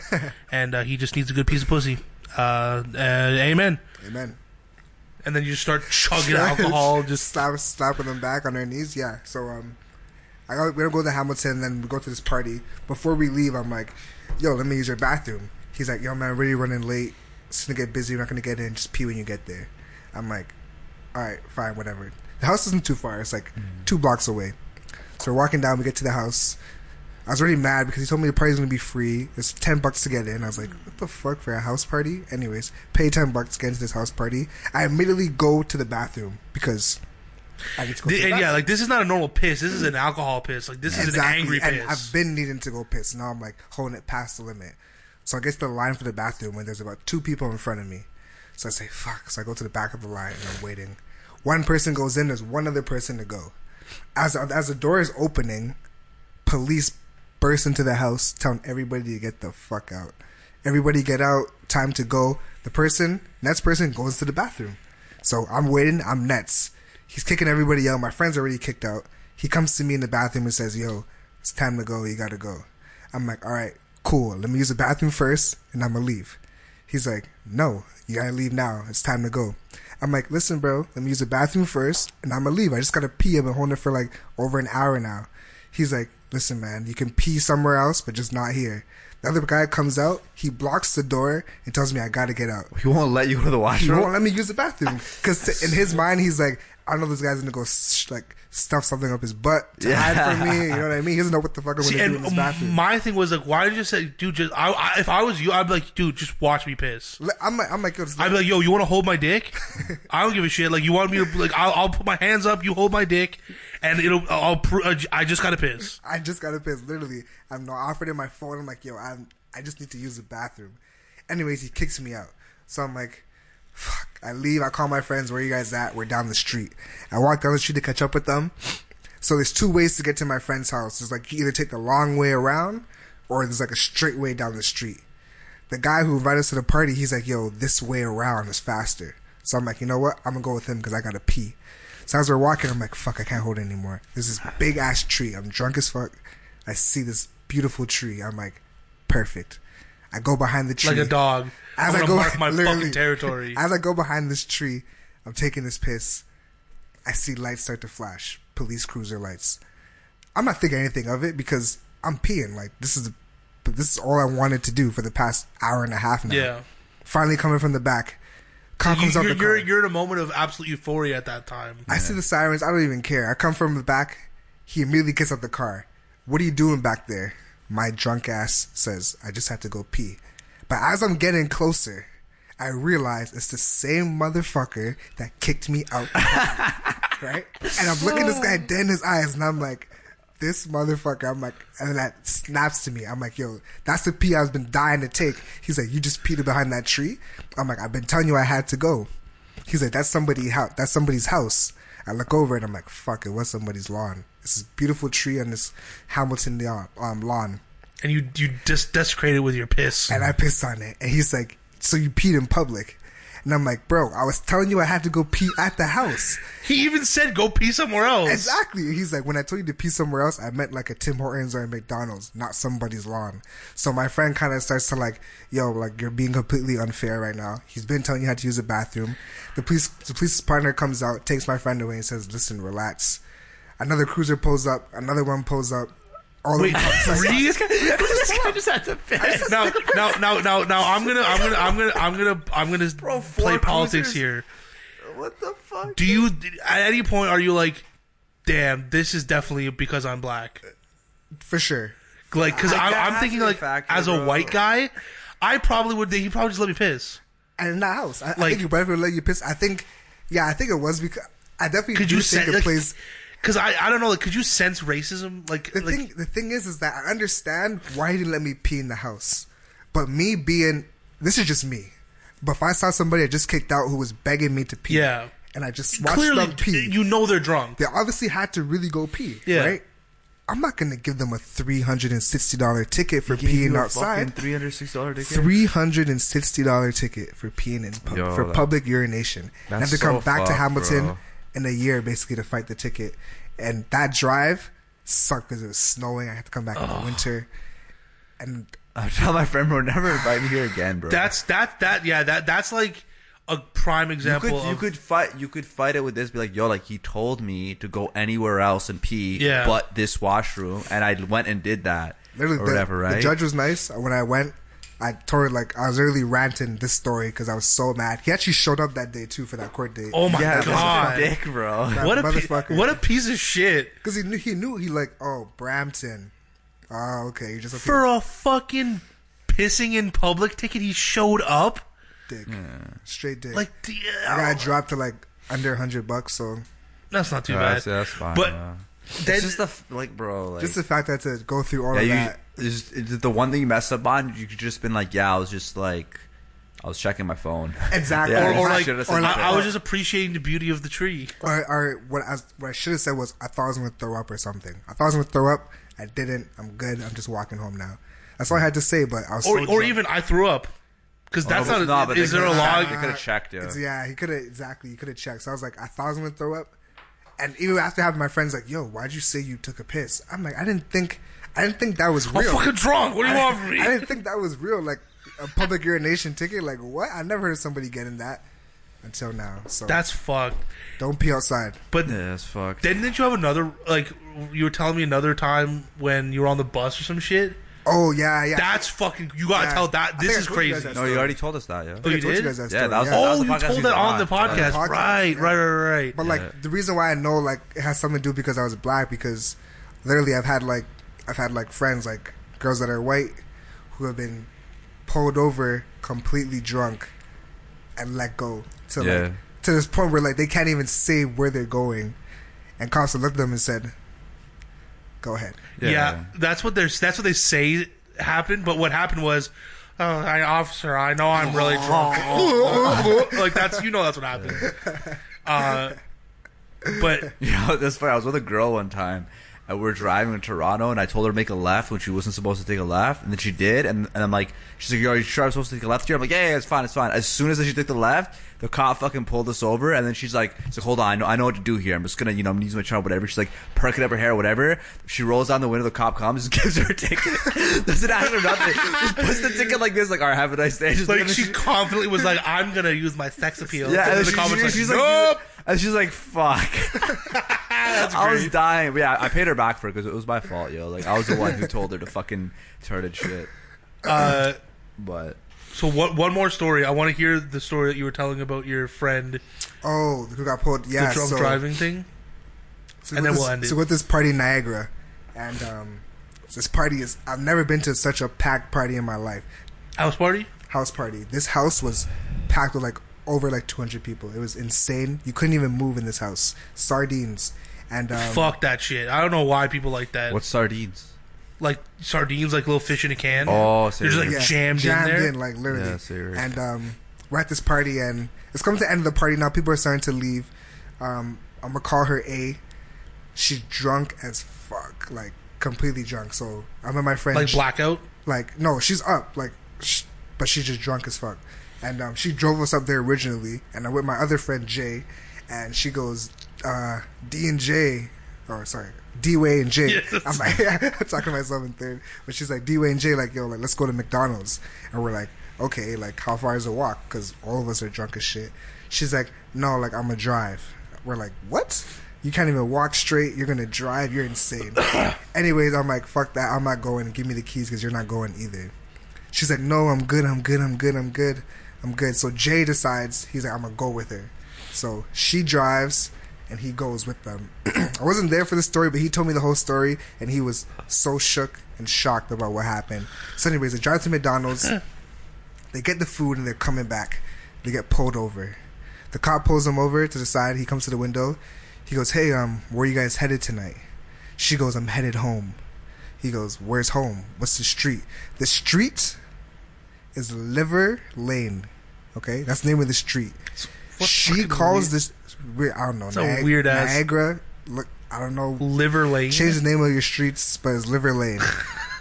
and uh, he just needs a good piece of pussy. Uh, uh, amen. Amen. And then you just start chugging alcohol, just slap slapping them back on their knees. Yeah. So um, I got, we're gonna go to Hamilton. and Then we go to this party. Before we leave, I'm like, "Yo, let me use your bathroom." He's like, "Yo, man, I'm really running late. It's gonna get busy. We're not gonna get in. Just pee when you get there." I'm like, "All right, fine, whatever." The house isn't too far. It's like two blocks away. So we're walking down. We get to the house. I was already mad because he told me the party's gonna be free. It's ten bucks to get in. I was like, "What the fuck for a house party?" Anyways, pay ten bucks to get into this house party. I immediately go to the bathroom because I need to go. The- to the and yeah, like this is not a normal piss. This is an alcohol piss. Like this is an angry and piss. I've been needing to go piss. Now I'm like holding it past the limit. So I get to the line for the bathroom when there's about two people in front of me. So I say, fuck. So I go to the back of the line and I'm waiting. One person goes in, there's one other person to go. As as the door is opening, police burst into the house, telling everybody to get the fuck out. Everybody get out. Time to go. The person, next person, goes to the bathroom. So I'm waiting. I'm Nets. He's kicking everybody out. My friend's already kicked out. He comes to me in the bathroom and says, "Yo, it's time to go. You gotta go." I'm like, "All right, cool. Let me use the bathroom first, and I'm gonna leave." He's like, "No, you gotta leave now. It's time to go." I'm like, "Listen, bro. Let me use the bathroom first, and I'm gonna leave. I just gotta pee. I've been holding it for like over an hour now." He's like, "Listen, man. You can pee somewhere else, but just not here." The other guy comes out. He blocks the door and tells me I gotta get out. He won't let you go to the washroom. He won't let me use the bathroom because in his mind he's like, I know this guy's gonna go sh- like stuff something up his butt to hide from me. You know what I mean? He doesn't know what the fuck I'm See, gonna do in this bathroom. my thing was like, why did you say, dude? Just I, I, if I was you, I'd be like, dude, just watch me piss. I'm like, I'm like, I'd be like, yo, you want to hold my dick? I don't give a shit. Like, you want me to like, I'll, I'll put my hands up, you hold my dick, and it'll, I'll, uh, I just gotta piss. I just got to piss. Literally, I'm not offered in my phone. I'm like, yo, I'm, I just need to use the bathroom. Anyways, he kicks me out. So I'm like, fuck. I leave. I call my friends. Where you guys at? We're down the street. I walk down the street to catch up with them. So there's two ways to get to my friend's house. There's like you either take the long way around, or there's like a straight way down the street. The guy who invited us to the party, he's like, yo, this way around is faster. So I'm like, you know what? I'm gonna go with him because I gotta pee. So as we're walking, I'm like, fuck, I can't hold it anymore. There's this big ass tree. I'm drunk as fuck. I see this beautiful tree. I'm like, perfect. I go behind the tree. Like a dog. As I go, mark my fucking territory. As I go behind this tree, I'm taking this piss. I see lights start to flash, police cruiser lights. I'm not thinking anything of it because I'm peeing. Like this is, but this is all I wanted to do for the past hour and a half now. Yeah. Finally coming from the back, You, comes out you're, the you're, car. you're in a moment of absolute euphoria at that time. I see the sirens. I don't even care. I come from the back. He immediately gets out the car. What are you doing back there? My drunk ass says, I just had to go pee. But as I'm getting closer, I realize it's the same motherfucker that kicked me out. right? And I'm looking this guy dead in his eyes and I'm like, this motherfucker, I'm like, and then that snaps to me. I'm like, yo, that's the pee I've been dying to take. He's like, you just peed behind that tree? I'm like, I've been telling you I had to go. He's like, that's somebody house. That's somebody's house. I look over and I'm like, fuck, it was somebody's lawn. This beautiful tree on this Hamilton lawn- um, lawn, And you you just desecrated with your piss. and I pissed on it. And he's like, so you peed in public? And I'm like, bro, I was telling you I had to go pee at the house. He even said go pee somewhere else. Exactly. He's like, when I told you to pee somewhere else, I meant like a Tim Hortons or a McDonald's, not somebody's lawn. So my friend kind of starts to like, yo, like you're being completely unfair right now. He's been telling you how to use a bathroom. The police, the police partner comes out, takes my friend away, and says, "Listen, relax." Another cruiser pulls up. Another one pulls up. All Wait, the cops like, three? this guy just had to piss. now, now, now, now, now, I'm gonna, I'm gonna, I'm gonna, I'm gonna, I'm gonna Bro, play politics here. What the fuck? Do you, at any point, are you like, damn, this is definitely because I'm black? for sure. Like, because I'm, I'm thinking to be a like, factor, as a bro. white guy, I probably would. He probably just let me piss. And in that house, I, I think your boyfriend let you piss. I think, yeah, I think it was because I definitely Could do you think say it like, plays. Because I, I don't know. Like, could you sense racism? Like, The like, thing, the thing is, is that I understand why he didn't let me pee in the house, but me being, this is just me. But if I saw somebody I just kicked out who was begging me to pee, Yeah. and I just watched clearly, them pee, you know they're drunk. they obviously had to really go pee, Yeah. right? I'm not gonna give them a three hundred and sixty dollar ticket for peeing outside. Three hundred sixty dollar ticket. Three hundred and sixty dollar ticket for peeing in pub- Yo, for that- public urination. And have to come so back to Hamilton bro. In a year basically to fight the ticket. And that drive sucked because it was snowing. I had to come back in the winter. And I tell my friend, bro, never invite me here again, bro. That's that that yeah that that's like a prime you example. could you of, could fight you could fight it with this be like yo like he told me to go anywhere else and pee Yeah. but this washroom and I went and did that literally, or the, whatever right the judge was nice. When I went, I told like I was literally ranting this story because I was so mad. He actually showed up that day too for that court date. Oh my yeah god! that's a dick bro That What a pi- motherfucker. what a piece of shit Because he knew he knew he like oh Brampton. Oh okay, you just okay, for a fucking pissing in public ticket. He showed up dick, straight dick. like I got dropped to like under hundred bucks. So that's not too Yeah, bad. that's, that's fine But yeah. then- it's just the like bro like just the fact that to go through all yeah, of you, that. It's, it's the one thing you messed up on you could just been like yeah I was just like I was checking my phone. Exactly. Yeah, Or, or I like, or like, that. I was just appreciating the beauty of the tree. Or, or what I what I should have said was I thought I was gonna throw up or something. I thought I was gonna throw up. I didn't. I'm good. I'm just walking home now. That's all I had to say. But I was Or, so or even I threw up. Because oh, that's no, not. no, but is there a could've log? checked- They could have checked you. It's- yeah, he could have exactly. He could have checked. So I was like, I thought I was gonna throw up, and even after having my friends like, "Yo, why'd you say you took a piss?" I'm like, I didn't think, I didn't think that was real. I'm real. fucking drunk. What do you want from me? I didn't think that was real. Like a public urination ticket. Like what? I never heard of somebody getting that until now. So That's fucked. don't pee outside. But Yeah, that's fucked. didn't you have another like you were telling me another time when you were on the bus or some shit? Oh yeah, yeah. That's fucking. You gotta Yeah. tell that. This is told you crazy. that No, you already told us that, yeah. Oh, I you told you guys that Yeah, story, that was- oh, yeah. that Oh, you told that were on the podcast, podcast, right? yeah. Right? Right? Right? But like Yeah. the reason why I know like it has something to do because I was black because literally I've had like I've had like friends like girls that are white who have been pulled over completely drunk and let go to Yeah. like to this point where like they can't even say where they're going and cops have looked at them and said go ahead Yeah. that's what they're. That's what they say happened. But what happened was, oh, I, officer, I know I'm really drunk. like that's you know that's what happened. Uh, but You know, that's funny. I was with a girl one time, and we were driving in Toronto, and I told her to make a left when she wasn't supposed to take a left, and then she did, and, and I'm like, she's like, "Are you sure I'm supposed to take a left here?" I'm like, "Yeah, yeah, it's fine, it's fine." As soon as she took the left, the cop fucking pulled us over, and then she's like, "She's like, hold on, I know, I know what to do here. I'm just gonna, you know, I'm gonna use my charm, whatever." She's like, perking up her hair, whatever. She rolls down the window, the cop comes, just gives her a ticket, doesn't ask her nothing, just puts the ticket like this, like, "All right, have a nice day." Just like she confidently was like, I'm gonna use my sex appeal. yeah, and the she, she- like, she's nope. Like, and she's like, "Fuck." That's I was dying. But yeah, I paid her back for it because it was my fault, yo. Like I was the one who told her to fucking turd shit. Uh, But so what? One more story. I want to hear the story that you were telling about your friend, oh who got pulled yeah the drunk so, driving thing. so and with then this, we'll end it. so with this party in Niagara and um this party is I've never been to such a packed party in my life House party. house party. This house was packed with like over like 200 people. It was insane. You couldn't even move in this house. Sardines and um, Fuck that shit. I don't know why people like that. what's sardines? like sardines, like little fish in a can. Oh, they're just like savory. jammed, in there. like literally. Yeah, serious. and um, we're at this party, and it's coming to the end of the party now. People are starting to leave. Um, I'm gonna call her A. She's drunk as fuck, like completely drunk. So I'm with my friend. like blackout. like no, she's up, like, sh- but she's just drunk as fuck. And um, she drove us up there originally, and I'm with my other friend Jay, and she goes, uh, D and J, or sorry, D Way and J. Yes. am like, yeah, I'm talking to myself in third, but she's like D Way and J, like yo, like let's go to McDonald's, and we're like, okay, like how far is the walk? Because all of us are drunk as shit. She's like, no, like I'm gonna drive. We're like, what? You can't even walk straight. You're gonna drive. You're insane. Anyways, I'm like, fuck that. I'm not going. Give me the keys because you're not going either. She's like, no, I'm good. I'm good. I'm good. I'm good. I'm good. So Jay decides he's like, I'm gonna go with her. So she drives and he goes with them. I wasn't there for the story, but he told me the whole story and he was so shook and shocked about what happened. So, anyways, they drive to McDonald's. They get the food and they're coming back. They get pulled over. The cop pulls them over to the side. He comes to the window. He goes, "Hey, um, where you guys headed tonight?" She goes, "I'm headed home." He goes, "Where's home? What's the street?" The street is Liver Lane. Okay, that's the name of the street. What she calls weird- this. weird- I don't know. It's a weird ass- Niagara. Look, I don't know. liver lane. Change the name of your streets, but it's Liver Lane.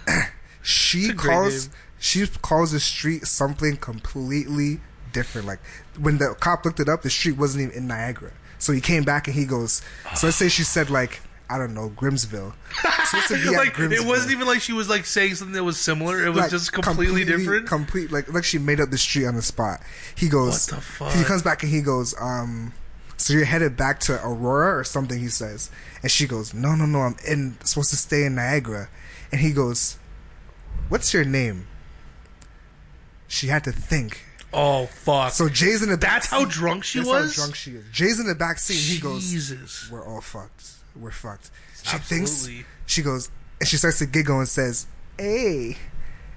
she It's a great calls she calls the street something completely different. Like when the cop looked it up, the street wasn't even in Niagara. So he came back and he goes. So let's say she said like I don't know Grimsville. So let's say at like it wasn't even like she was like saying something that was similar. It was Like, just completely, different. Complete like like she made up the street on the spot. He goes. What the fuck? He comes back and he goes. Um, so you're headed back to Aurora or something. He says, and she goes, No, no, no. I'm in supposed to stay in Niagara. And he goes, What's your name? She had to think. oh fuck! So Jay's in the back. That's how drunk she That's was? How drunk she is. Jay's in the back seat. He goes, Jesus. "We're all fucked. We're fucked." She Absolutely. thinks. She goes, and she starts to giggle and says, "Hey."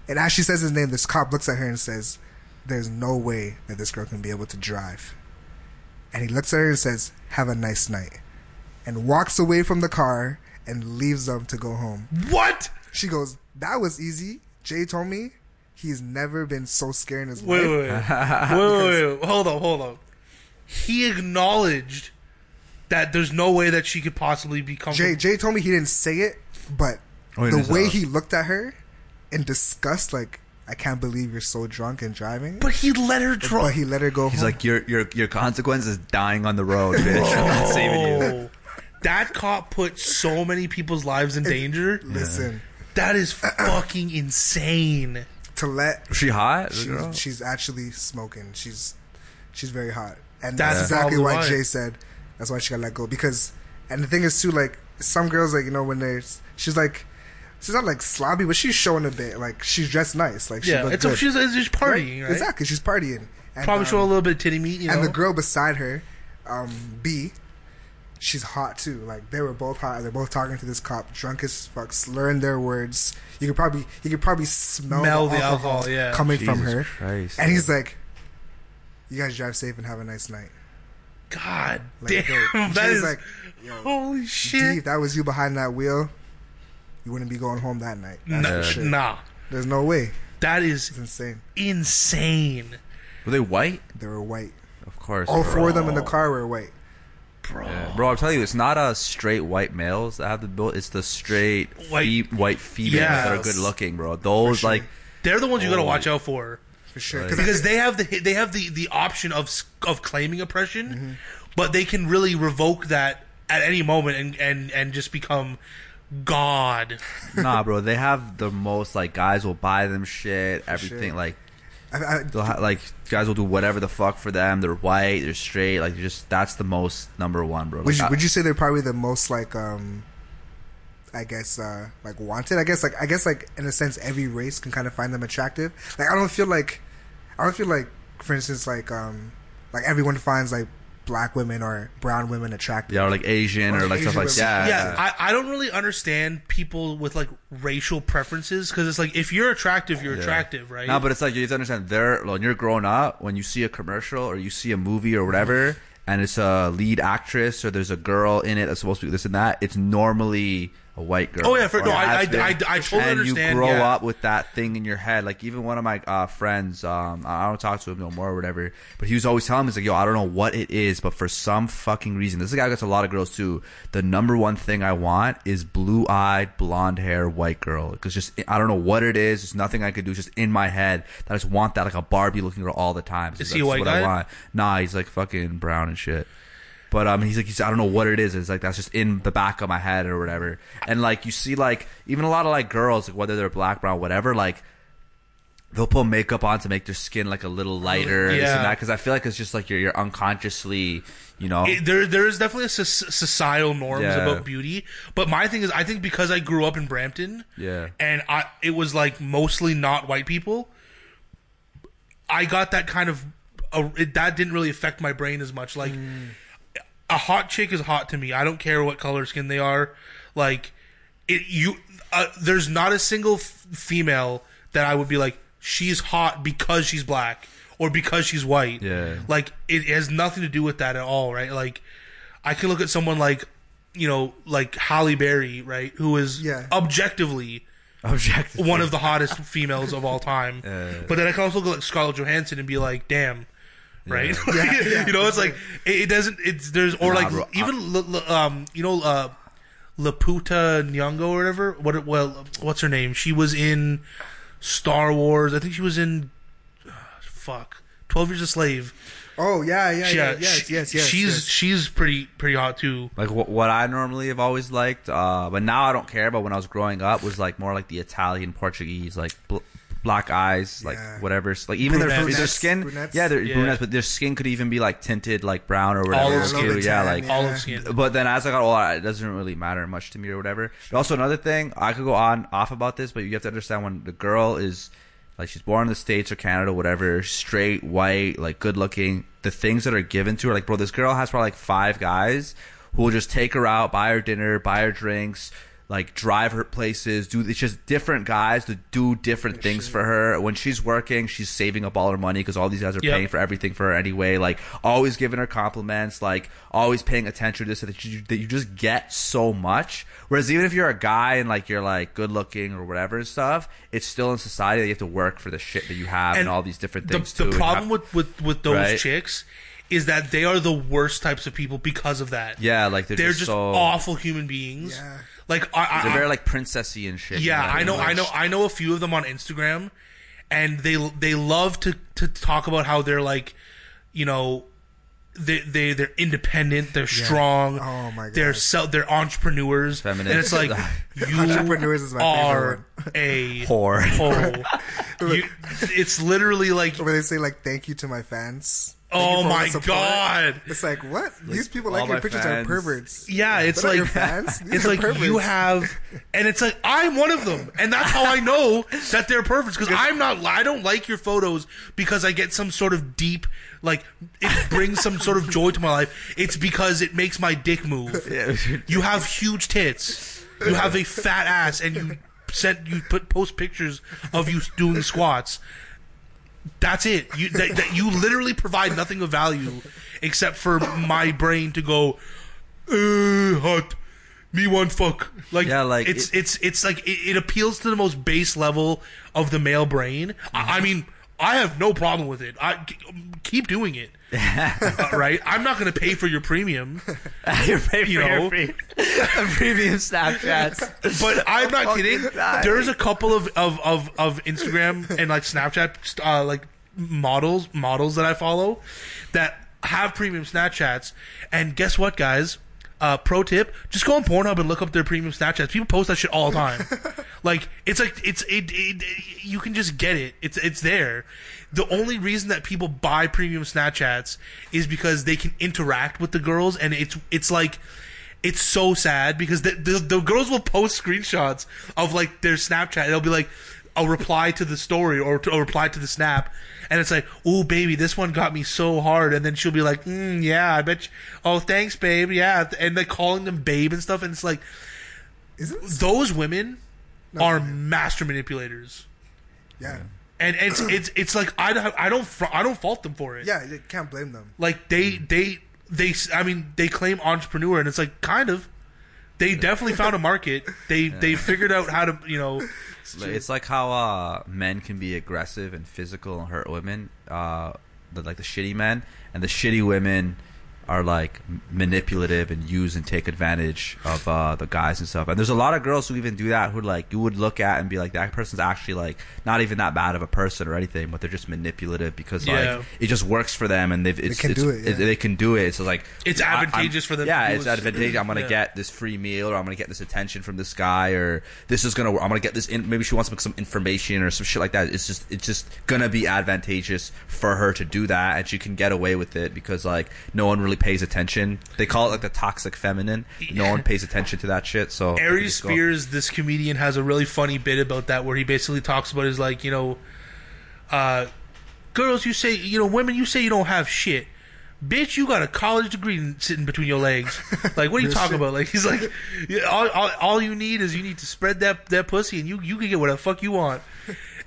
And as she says his name, this cop looks at her and says, "There's no way that this girl can be able to drive." And he looks at her and says, "Have a nice night," and walks away from the car and leaves them to go home. What? She goes, "That was easy." Jay told me he's never been so scared in his Wait, life. wait, wait, wait, wait, wait. Hold on, hold on. He acknowledged that there's no way that she could possibly be comfortable. Jay Jay told me he didn't say it, but Oh, he the way he looked at her in disgust, like I can't believe you're so drunk and driving. but he let her drive. But he let her go. He's home. like, your your your consequence is dying on the road, bitch. I'm not saving you. That cop put so many people's lives in danger. listen, That is fucking insane. to let she hot? the she's, actually smoking. She's she's very hot, and That's that's exactly why why. Jay said that's why she got let go. Because and the thing is too, like some girls, like you know, when there's she's like she's not like sloppy, but she's showing a bit. Like she's dressed nice. Like she Yeah, looks it's a, good. she's, it's just partying, right? Exactly, she's partying. And, Probably um, show a little bit of titty meat, you know. and the girl beside her, um, B, she's hot too. Like they were both hot. They're both talking to this cop, drunk as fuck, slurring their words. You could probably you could probably smell, Smell the, the alcohol, alcohol, yeah. coming from her. Christ. And he's like, "You guys drive safe and have a nice night." God Like, damn, yo, that Jay's is like, Yo, holy D, shit. if that was you behind that wheel, you wouldn't be going home that night. That's Nah, nah, There's no way. that is It's insane. insane, Were they white? They were white. Of course. All bro. four of them in the car were white. bro. Yeah. Bro, I'm telling you, it's not a straight white males that have the build. It's the straight White- fe- white females Yes. that are good looking, bro. Those sure. like They're the ones you gotta Oh. watch out for For sure. Right. 'Cause because they have the they have the the option of of claiming oppression, Mm-hmm. but they can really revoke that at any moment and and and just become God. nah, bro. They have the most like guys will buy them shit, everything sure. like I, I, they'll ha- like guys will do whatever the fuck for them. They're white, they're straight, like just that's the most number one, bro. would Like, you I- would you say they're probably the most like um I guess uh like wanted? I guess like I guess like in a sense every race can kind of find them attractive. Like I don't feel like I don't feel like for instance like um like everyone finds like black women or brown women attractive. yeah, or like Asian or, Or like stuff Asian like women. that. yeah, I, I don't really understand people with like racial preferences because it's like if you're attractive, you're Yeah. attractive, right? No, but it's like you have to understand. There, when you're growing up, when you see a commercial or you see a movie or whatever, and it's a lead actress or there's a girl in it that's supposed to be this and that, it's normally a white girl. Oh, yeah, for- no, I- I-. I- I totally and understand, you grow yeah. up with that thing in your head. Like even one of my uh, friends, um, I don't talk to him no more or whatever, but he was always telling me, he's like, "Yo, I don't know what it is, but for some fucking reason, this guy gets a lot of girls too. The number one thing I want is blue-eyed, blonde hair, white girl. Because just I don't know what it is. There's nothing I could do. It's just in my head that I just want that like a Barbie looking girl all the time. Is That's he a white what I guy? want. Nah, he's like fucking brown and shit. But um, he's like, he's, I don't know what it is. It's like that's just in the back of my head or whatever. And like you see, like even a lot of like girls, like whether they're black, brown, whatever, like they'll put makeup on to make their skin like a little lighter, Yeah. and that. Because I feel like it's just like you're you're unconsciously, you know, it, there there is definitely a societal norms Yeah. about beauty but my thing is i think because i grew up in brampton Yeah. and i it was like mostly not white people i got that kind of uh, it, that didn't really affect my brain as much like a hot chick is hot to me i don't care what color skin they are like it you uh, there's not a single f- female that i would be like she's hot because she's black or because she's white Yeah. like it has nothing to do with that at all, right? Like I can look at someone like you know, like Halle Berry, right, who is Yeah. objectively objective. one of the hottest females of all time. Uh, but then I can also look at Scarlett Johansson and be like, damn. Right, Yeah, yeah, you know, it's like it, it doesn't. It's there's or Nah, like bro, even l- l- um, you know, uh, Lupita Nyong'o or whatever. What? Well, what's her name? She was in Star Wars. I think she was in. uh, fuck, Twelve Years a Slave. Oh yeah, yeah, yeah, Yeah, yes, she- yes, yes. She's yes. she's pretty pretty hot too. Like what, what I normally have always liked, uh, but now I don't care. But when I was growing up, was like more like the Italian, Portuguese, like bl- black eyes, like Yeah. whatever. Like even their their skin, Brunettes. yeah, they're Yeah. brunettes, but their skin could even be like tinted like brown or whatever. Olive Yeah, a skin. little yeah, tan, like yeah. Olive skin. But then as I got older, it doesn't really matter much to me or whatever. But also another thing, I could go on off about this, but you have to understand when the girl is like she's born in the states or Canada, whatever, straight, white, like good looking. The things that are given to her, like bro, this girl has probably like five guys who will just take her out, buy her dinner, buy her drinks. Like drive her places. Do it's just different guys to do different things for her. When she's working, she's saving up all her money because all these guys are Yep. paying for everything for her anyway. Like always giving her compliments, like always paying attention to this, so that you that you just get so much. Whereas even if you're a guy and like you're like good looking or whatever and stuff, it's still in society that you have to work for the shit that you have and, all these different things the and problem have- with, with with those Right. chicks is that they are the worst types of people because of that. yeah, like they're, they're just, just so awful human beings. Yeah. Like I, I, they're very like princessy and shit. yeah, you I know, I know, I know a few of them on Instagram, and they they love to to talk about how they're like, you know, they they they're independent, they're strong, Oh my god, they're so they're entrepreneurs, Feminine. and it's like you Entrepreneurs is my favorite are a Whore. whore. You- it's literally like Where they say like thank you to my fans. Thank Oh you for all my support. God. It's like what? These people like your pictures fans. are perverts. Yeah, it's They're like your fans. These it's are like you have, and it's like I'm one of them, and that's how I know that they're perverts because I'm not. I don't like your photos because I get some sort of deep, like it brings some sort of joy to my life. It's because it makes my dick move. You have huge tits. You have a fat ass, and you sent you put post pictures of you doing squats. That's it. You that, that you literally provide nothing of value except for my brain to go, uh, hot. Me one fuck. Like, Yeah, like, it's it- it's it's like it, it appeals to the most base level of the male brain. I, I mean, I have no problem with it. I keep doing it. Uh, right? I'm not going to pay for your premium, Your favorite, You know. your favorite- premium Snapchats. but I'm not kidding. die. There's a couple of of of, of Instagram and like Snapchat uh, like models models that I follow that have premium Snapchats, and guess what, guys? Uh, pro tip: just go on Pornhub and look up their premium Snapchats. People post that shit all the time. like it's like it's it, it, you can just get it. It's it's there. The only reason that people buy premium Snapchats is because they can interact with the girls, and it's it's like it's so sad because the, the the girls will post screenshots of like their Snapchat. They'll be like a reply to the story or to, a reply to the snap, and it's like, "Oh, baby, this one got me so hard." And then she'll be like, mm, "Yeah, I bet." You, oh, thanks, babe. Yeah, and like calling them babe and stuff, and it's like Isn't those women are master manipulators, Yeah. and it's it's it's like I don't I don't I don't fault them for it. Yeah, you can't blame them. Like they they they I mean they claim entrepreneur and it's like kind of they definitely found a market. They they figured out how to you know It's like how uh, men can be aggressive and physical and hurt women, uh, the, like the shitty men, and the shitty women are like manipulative and use and take advantage of uh, the guys and stuff. And there's a lot of girls who even do that who like you would look at and be like that person's actually like not even that bad of a person or anything, but they're just manipulative because Yeah. like it just works for them and they've it's, can it's- do it, yeah. they can do it. So like It's I- I'm- advantageous for them Yeah, it's advantageous. I'm gonna Yeah. get this free meal or I'm gonna get this attention from this guy or this is gonna I'm gonna get this in maybe she wants some information or some shit like that. It's just it's just gonna be advantageous for her to do that and she can get away with it because like no one really pays attention. They call it like the toxic feminine. No one pays attention to that shit. So Aries go- Spears, this comedian, has a really funny bit about that where he basically talks about is like, you know, uh, girls, you say, you know, women, you say you don't have shit. Bitch, you got a college degree sitting between your legs. Like, what are you talking about? Like, he's like, all, all, all you need is you need to spread that that pussy, and you you can get whatever the fuck you want.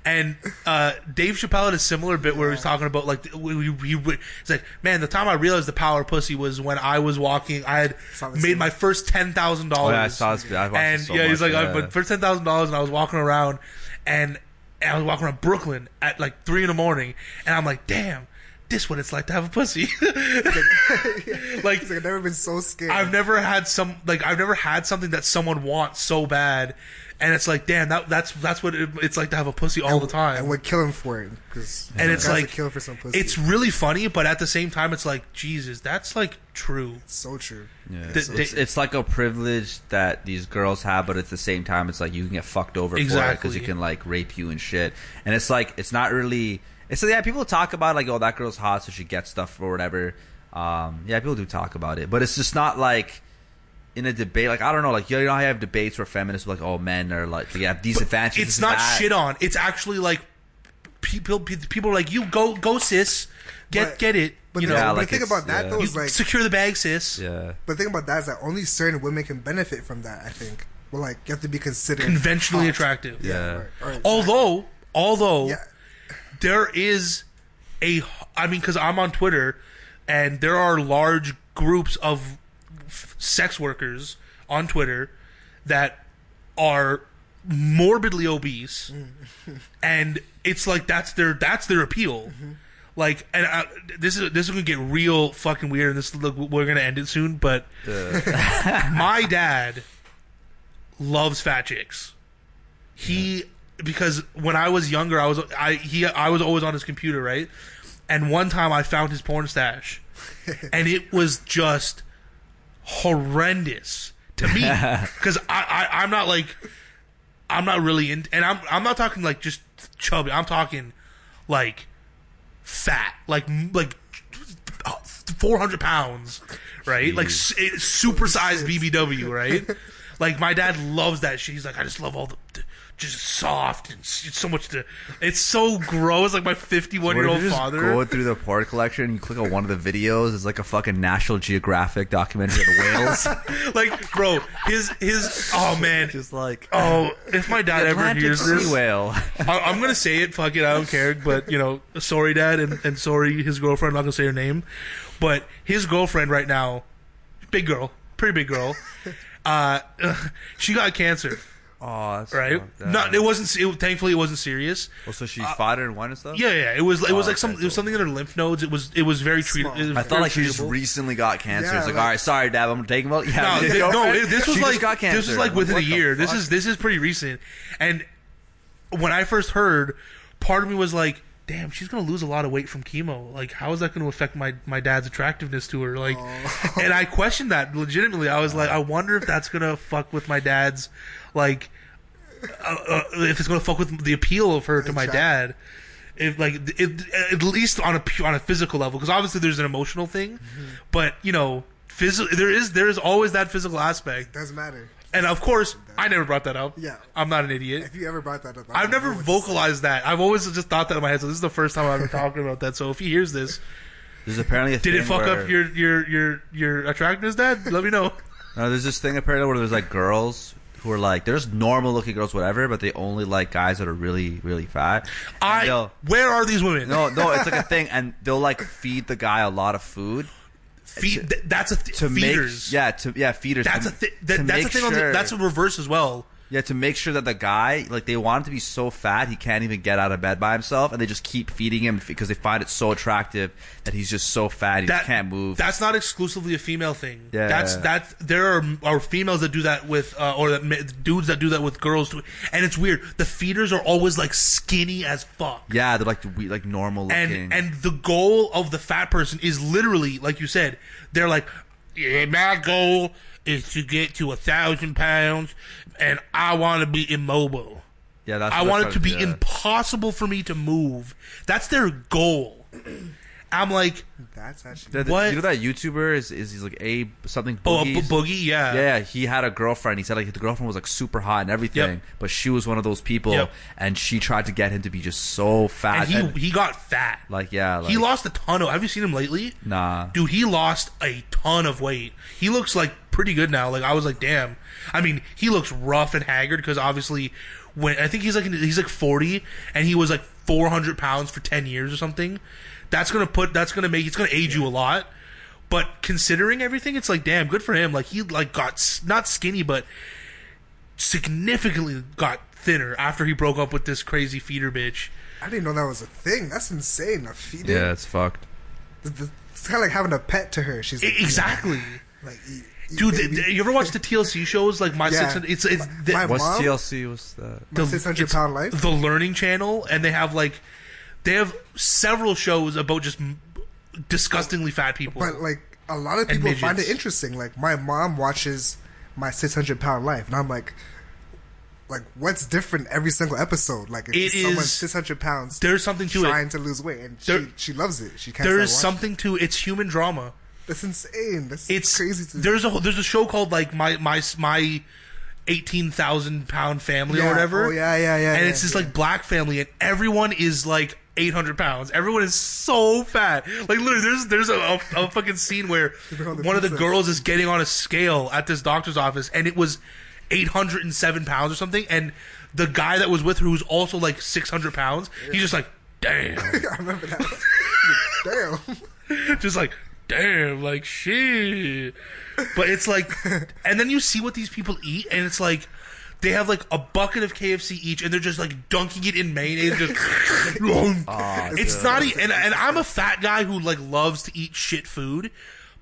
And uh, Dave Chappelle had a similar bit where he was talking about like we, we, we, it's like man, the time I realized the power of pussy was when I was walking. I had made my first ten thousand Oh, dollars. yeah, I saw this. I watched and so yeah, he's much, like, yeah. But for ten thousand dollars, and I was walking around, and, and I was walking around Brooklyn at like three in the morning, and I'm like, damn, this what it's like to have a pussy. like like I've never been so scared. I've never had some like I've never had something that someone wants so bad, and it's like, damn, that that's that's what it, it's like to have a pussy all the time. and we're killing for it because And it's like killing for some pussy. it's really funny, but at the same time, it's like Jesus, that's like true. so true. Yeah. The- It's, the- it's, it's like a privilege that these girls have, but at the same time, it's like you can get fucked over for it Exactly. because you can like rape you and shit. And it's like it's not really. It's yeah, people talk about like, oh, that girl's hot, so she gets stuff or whatever. Um, yeah, people do talk about it, but it's just not like in a debate. Like I don't know, like you know, I have debates where feminists are like, oh, men are like they have these advantages. It's not and that. shit on. It's actually like people people are like you go go sis, get But- get it. But you the, know, Yeah, but like the thing about that yeah. though is like, secure the bag, sis. Yeah. but the thing about that is that only certain women can benefit from that. I think Well, like you have to be considered conventionally hot. attractive. Yeah. Right, right. Although, although Yeah. there is a, I mean, because I'm on Twitter, and there are large groups of f- sex workers on Twitter that are morbidly obese, mm. and it's like that's their that's their appeal. Mm-hmm. Like, and I, this is this is gonna get real fucking weird, and this look we're gonna end it soon. But my dad loves fat chicks. He because when I was younger, I was I he I was always on his computer, right? And one time I found his porn stash, and it was just horrendous to me because I, I I'm not like I'm not really in, and I'm I'm not talking like just chubby. I'm talking like fat, like like four hundred pounds, right? Like s- eh, it- supersized BBW, right? like my dad loves that shit. He's like, I just love all the, the just soft and so much to. It's so gross. Like my 51 year old father. go through the porn collection you click on one of the videos? It's like a fucking National Geographic documentary of the whales. like, bro, his his. Oh man. just like Oh, if my dad ever hears this, whale. I, I'm gonna say it. Fuck it, I don't care. But you know, sorry, dad, and, and sorry, his girlfriend. I'm not gonna say her name, but his girlfriend right now, big girl, pretty big girl. Uh, she got cancer, Oh, that's right? fucked up. Not, it wasn't. It, thankfully, it wasn't serious. Oh, so she uh, fought it and won and stuff. Yeah, yeah. It was. It was Oh, like some. okay, It was something in her lymph nodes. It was. It was very treatable. Small. I thought like she just recently got cancer. Yeah, it's like, like- all right, sorry, Dad, I'm gonna take him out. Yeah, No, his thi- no. it- This was she like got cancer. this was like I'm within a what the year. This is this is pretty recent. And when I first heard, part of me was like, "Damn, she's gonna lose a lot of weight from chemo. Like, how is that going to affect my my dad's attractiveness to her? Like, oh. and I questioned that legitimately. I was like, I wonder if that's gonna fuck with my dad's like, uh, uh, if it's gonna fuck with the appeal of her to my dad." If like it, at least on a on a physical level, because obviously there's an emotional thing, but you know, physical there is there is always that physical aspect. Doesn't matter. And of course, I never brought that up. Yeah. I'm not an idiot. If you ever brought that up, I I've never know what to say. vocalized that. I've always just thought that in my head. So this is the first time I've been talking about that. So if he hears this, There's apparently a did it fuck where- up your your your your attractiveness, Dad? Let me know. No, there's this thing apparently where there's like girls who are like, there's normal looking girls, whatever, but they only like guys that are really, really fat. And I. they'll- Where are these women? no, no, it's like a thing, and they'll like feed the guy a lot of food Feed, th- that's a th- to feeders. make, yeah, to yeah, feeders. That's to, a thi- to that's a make thing. On the, sure- that's a reverse as well. Yeah, to make sure that the guy, like, they want him to be so fat he can't even get out of bed by himself, and they just keep feeding him because they find it so attractive that he's just so fat he That just can't move. That's not exclusively a female thing. Yeah. That's that's there are are females that do that with uh, or that ma- dudes that do that with girls too. And it's weird. The feeders are always like skinny as fuck. yeah, they're like the we- like normal looking. and and the goal of the fat person is literally like you said they're like yeah, my goal is to get to a thousand pounds and i want to be immobile. Yeah, that's i want it to be do. impossible for me to move. That's their goal i'm like That's actually. The- the- What? You know that YouTuber is is he's like Abe something boogie. oh a boogies? b- boogie yeah Yeah, he had a girlfriend. He said like the girlfriend was like super hot and everything, Yep. but she was one of those people, Yep. and she tried to get him to be just so fat. and he he got fat like yeah, like, he lost a ton of have you seen him lately Nah, dude he lost a ton of weight he looks like pretty good now like i was like damn i mean he looks rough and haggard because obviously when i think he's like he's like 40 and he was like 400 pounds for 10 years or something that's gonna put that's gonna make it's gonna age you a lot but considering everything it's like damn good for him like he like got s- not skinny but significantly got thinner after he broke up with this crazy feeder bitch I didn't know that was a thing. That's insane. A feeder. yeah, it's fucked. Th- th- It's kind of like having a pet to her. She's I- like, exactly Like, eat- eat Dude, baby. th- th- you ever watch the TLC shows like My Yeah. 600? It's it's the, My What's mom? TLC? What's that? My 600 it's pound life. the Learning Channel, and they have like they have several shows about just disgustingly fat people. But like a lot of people find it interesting. Like my mom watches my 600 pound life, and I'm like, like what's different every single episode? Like it's it someone is, 600 pounds There's something to trying it. to lose weight, and There- she she loves it. She can't. There is something to it's human drama. That's insane. That's It's crazy. To There's a there's a show called like my my my eighteen thousand pound family Yeah. or whatever. Oh, yeah, yeah, yeah, And yeah, it's this yeah. like black family, and everyone is like. 800 pounds. Everyone is so fat. Like literally, there's there's a, a, a fucking scene where They're on the one of the girls is getting on a scale at this doctor's office, and it was 807 pounds or something, and the guy that was with her who's also like 600 pounds, he's just like, damn, I remember that. Damn. just like, damn, like shit. But it's like, and then you see what these people eat, and it's like. They have like a bucket of KFC each, and they're just like dunking it in mayonnaise. Just, ah, it's not, e- and and I'm a fat guy who like loves to eat shit food,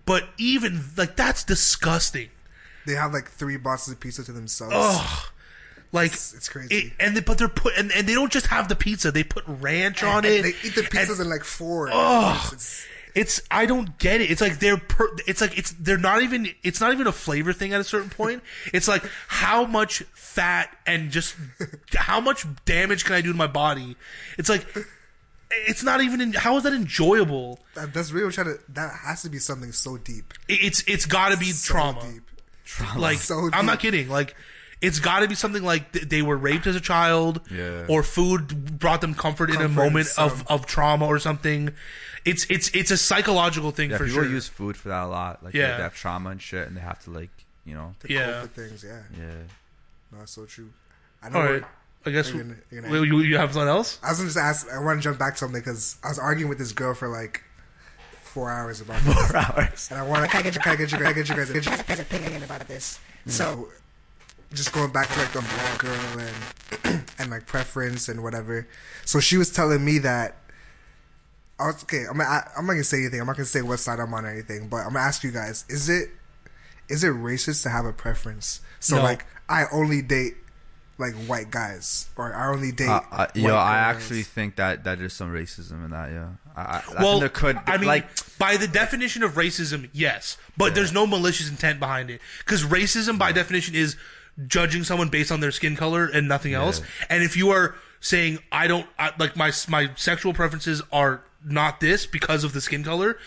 but even like that's disgusting. They have like three boxes of pizza to themselves. Ugh. Like It's- it's crazy. It, and they, but they're put and, and they don't just have the pizza; they put ranch on And it. They eat the pizzas and in like four. It's- it's- it's I don't get it. It's like they're per, it's like it's they're not even it's not even a flavor thing at a certain point. It's like how much fat and just how much damage can I do to my body? It's like it's not even in, how is that enjoyable? that, that's really trying to. That has to be something so deep. It- It's it's got to be So trauma. deep. Like So I'm not kidding. Like it's got to be something like th- they were raped as a child, Yeah. or food brought them comfort, in a Comfort, moment of, of trauma or something. It's it's it's a psychological thing Yeah, for people sure. use food for that a lot. Like Yeah. they, they have trauma and shit, and they have to like you know. The Yeah. COVID things, yeah. Yeah. No, that's so true. I know. All right, I guess You're gonna- you're gonna- Wait, you, you have something else. I was gonna just ask. I want to jump back to something because I was arguing with this girl for like four hours about this. Four hours. and I want to kind of get, kind of get you, kind of get you guys, get you guys' opinion about this. Mm. So, just going back to like the blonde girl and and like preference and whatever. So she was telling me that. I was, okay, I'm not, I'm not gonna say anything. I'm not gonna say what side I'm on or anything. But I'm gonna ask you guys: Is it is it racist to have a preference? So No. like, I only date like white guys, or I only date. Uh, uh, yo, white I girls. actually think that that there's some racism in that. Yeah. I, I, I think Well, there could. I mean, like, by the definition of racism, yes, but there's no malicious intent behind it because racism, by definition, is judging someone based on their skin color and nothing else. And if you are saying I don't I, like my my sexual preferences are not this because of the skin color,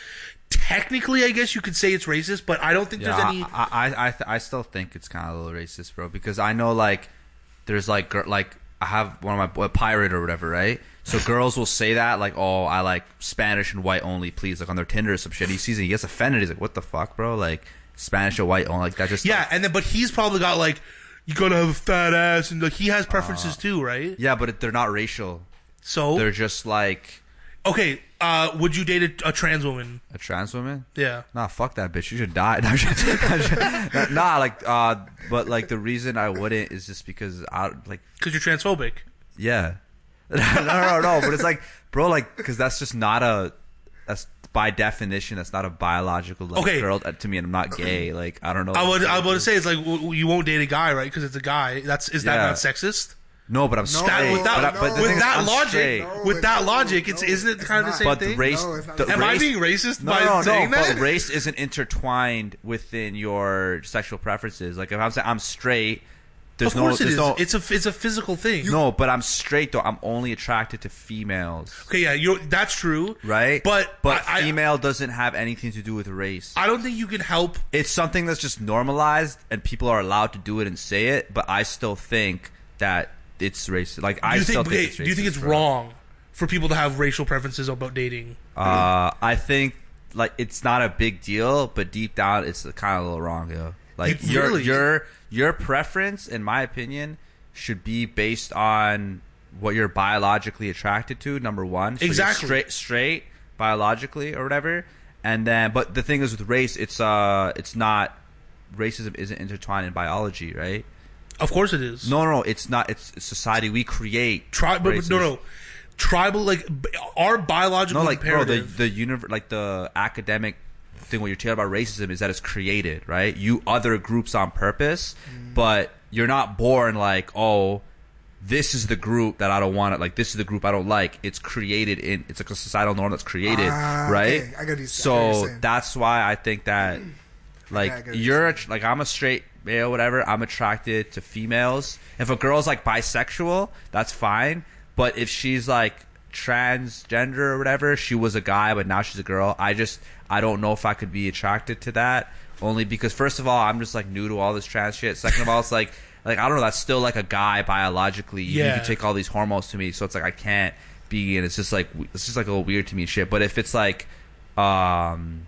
technically, I guess you could say it's racist, but I don't think yeah, there's any. I, I, I, th- I still think it's kind of a little racist, bro. Because I know like there's like gir- like I have one of my a pirate or whatever, right? So girls will say that like, oh, I like Spanish and white only, please, like on their Tinder or some shit. He sees it, he gets offended. He's like, what the fuck, bro? Like Spanish or white only, like that just yeah, and then but he's probably got like you gotta have a fat ass and like he has preferences uh, too, right? yeah, but it, they're not racial. So They're just like okay, uh, would you date a, a trans woman? a trans woman. Yeah. Nah, fuck that bitch. You should die. No, nah, like, uh, but like the reason I wouldn't is just because I like, Because you're transphobic. yeah, no, no, no. But it's like, bro, like, because that's just not a, that's by definition, that's not a biological like, Okay. girl uh, to me, and I'm not gay. Like, I don't know. I would I would say it's like you won't date a guy, right? Because it's a guy. That's is that Yeah. not sexist? No, but I'm straight. With that, but, I- but the with thing is, that I'm logic, straight. No, with it's that not. logic, it's No, isn't it it's kind of the not. same But thing? race, No, it's not the the. Am I race- being racist No, by no, saying no. that? But race isn't intertwined within your sexual preferences. Like if I'm saying I'm straight, there's of course no, it there's is. no. It's a it's a physical thing. no, but I'm straight though. I'm only attracted to females, okay, yeah, you that's true, right? But but I, I- female doesn't have anything to do with race. I don't think you can help. it's something that's just normalized, and people are allowed to do it and say it. But I still think that it's racist. Like I you still think? think it's do you think it's bro. wrong for people to have racial preferences about dating? Uh, I think like it's not a big deal, but deep down, it's kind of a little wrong, yo. Like It your really- your your preference, in my opinion, should be based on what you're biologically attracted to. Number one, So Exactly. straight straight biologically or whatever, and then but the thing is with race, it's uh it's not racism isn't intertwined in biology, right? Of course, it is. No, no, it's not. It's, it's society. We create Tri- but, but no, no. Tribal, like our biological No, like bro, the the univer- like the academic thing what you're talking about racism is that it's created, right? You other groups on purpose, Mm. but you're not born like, oh, this is the group that I don't want it. Like this is the group I don't like. It's created in. It's like a societal norm that's created, Ah, right? okay. I get what you- I get you're so that's why I think that, like, what you're att- like I'm a straight male, whatever. I'm attracted to females. If a girl's like bisexual, that's fine. But if she's like transgender or whatever, she was a guy, but now she's a girl. I just I don't know if I could be attracted to that. Only because first of all, I'm just like new to all this trans shit. Second of all, it's like like I don't know. That's still like a guy biologically. You, Yeah. you take all these hormones to me, so it's like I can't be. And it's just like it's just like a little weird to me shit. But if it's like um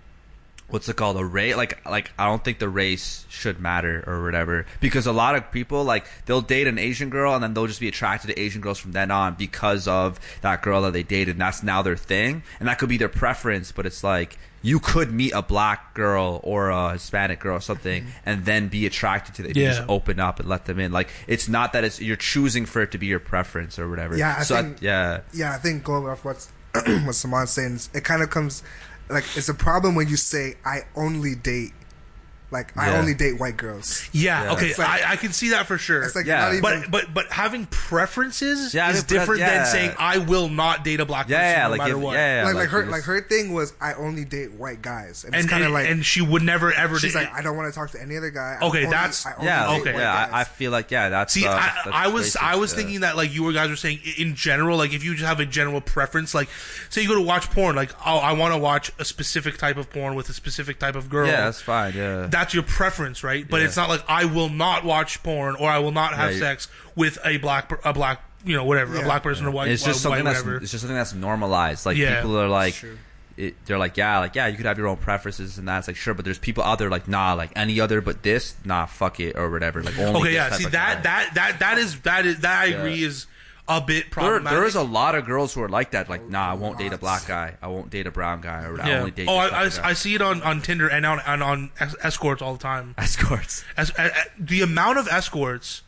what's it called a race like like i don't think the race should matter or whatever. Because a lot of people like they'll date an asian girl and then they'll just be attracted to asian girls from then on because of that girl that they dated and that's now their thing. And that could be their preference but it's like you could meet a black girl or a hispanic girl or something and then be attracted to them. You Yeah. just open up and let them in. Like it's not that it's you're choosing for it to be your preference or whatever. Yeah, I so think- yeah. Yeah, I think going off what's what Saman's saying, it kind of comes like it's a problem when you say I only date, like I Yeah. only date white girls. Yeah, Yeah. okay, It's like- I, I can see that for sure. It's like Yeah. not even. but but but having preferences Yeah, is having pre- different yeah. than saying I will not date a black yeah person yeah no like matter if, what. yeah, yeah like, like her it's- like her thing was I only date white guys, and, and it's kind of and, like and she would never ever. she's date, like I don't want to talk to any other guy. I Okay, only- that's- I only yeah date okay. white yeah guys. I, I feel like yeah that's See, uh, I, that's I was racist, I was yeah. thinking that like you guys were saying i- in general, like if you just have a general preference, like say you go to watch porn, like oh I want to watch a specific type of porn with a specific type of girl. yeah that's fine yeah that's your preference, right? But Yeah. it's not like I will not watch porn or I will not have Yeah, you- sex with a black per- a black you know whatever a Yeah. black person or white it's just white, something that's it's just something that's normalized. Like Yeah. people are like, it, they're like, yeah, like yeah, you could have your own preferences and that's like sure, but there's people out there like nah, like any other but this, nah, fuck it or whatever. Like only Okay, yeah. type See of that that that that is that is that I Yeah. agree is a bit There, problematic. there is a lot of girls who are like that. Like, nah, I won't date a black guy. I won't date a brown guy. Or I only date. oh, this I, I, type guy. I see it on, on Tinder and on and on es- escorts all the time. escorts. As, a, a- the amount of escorts,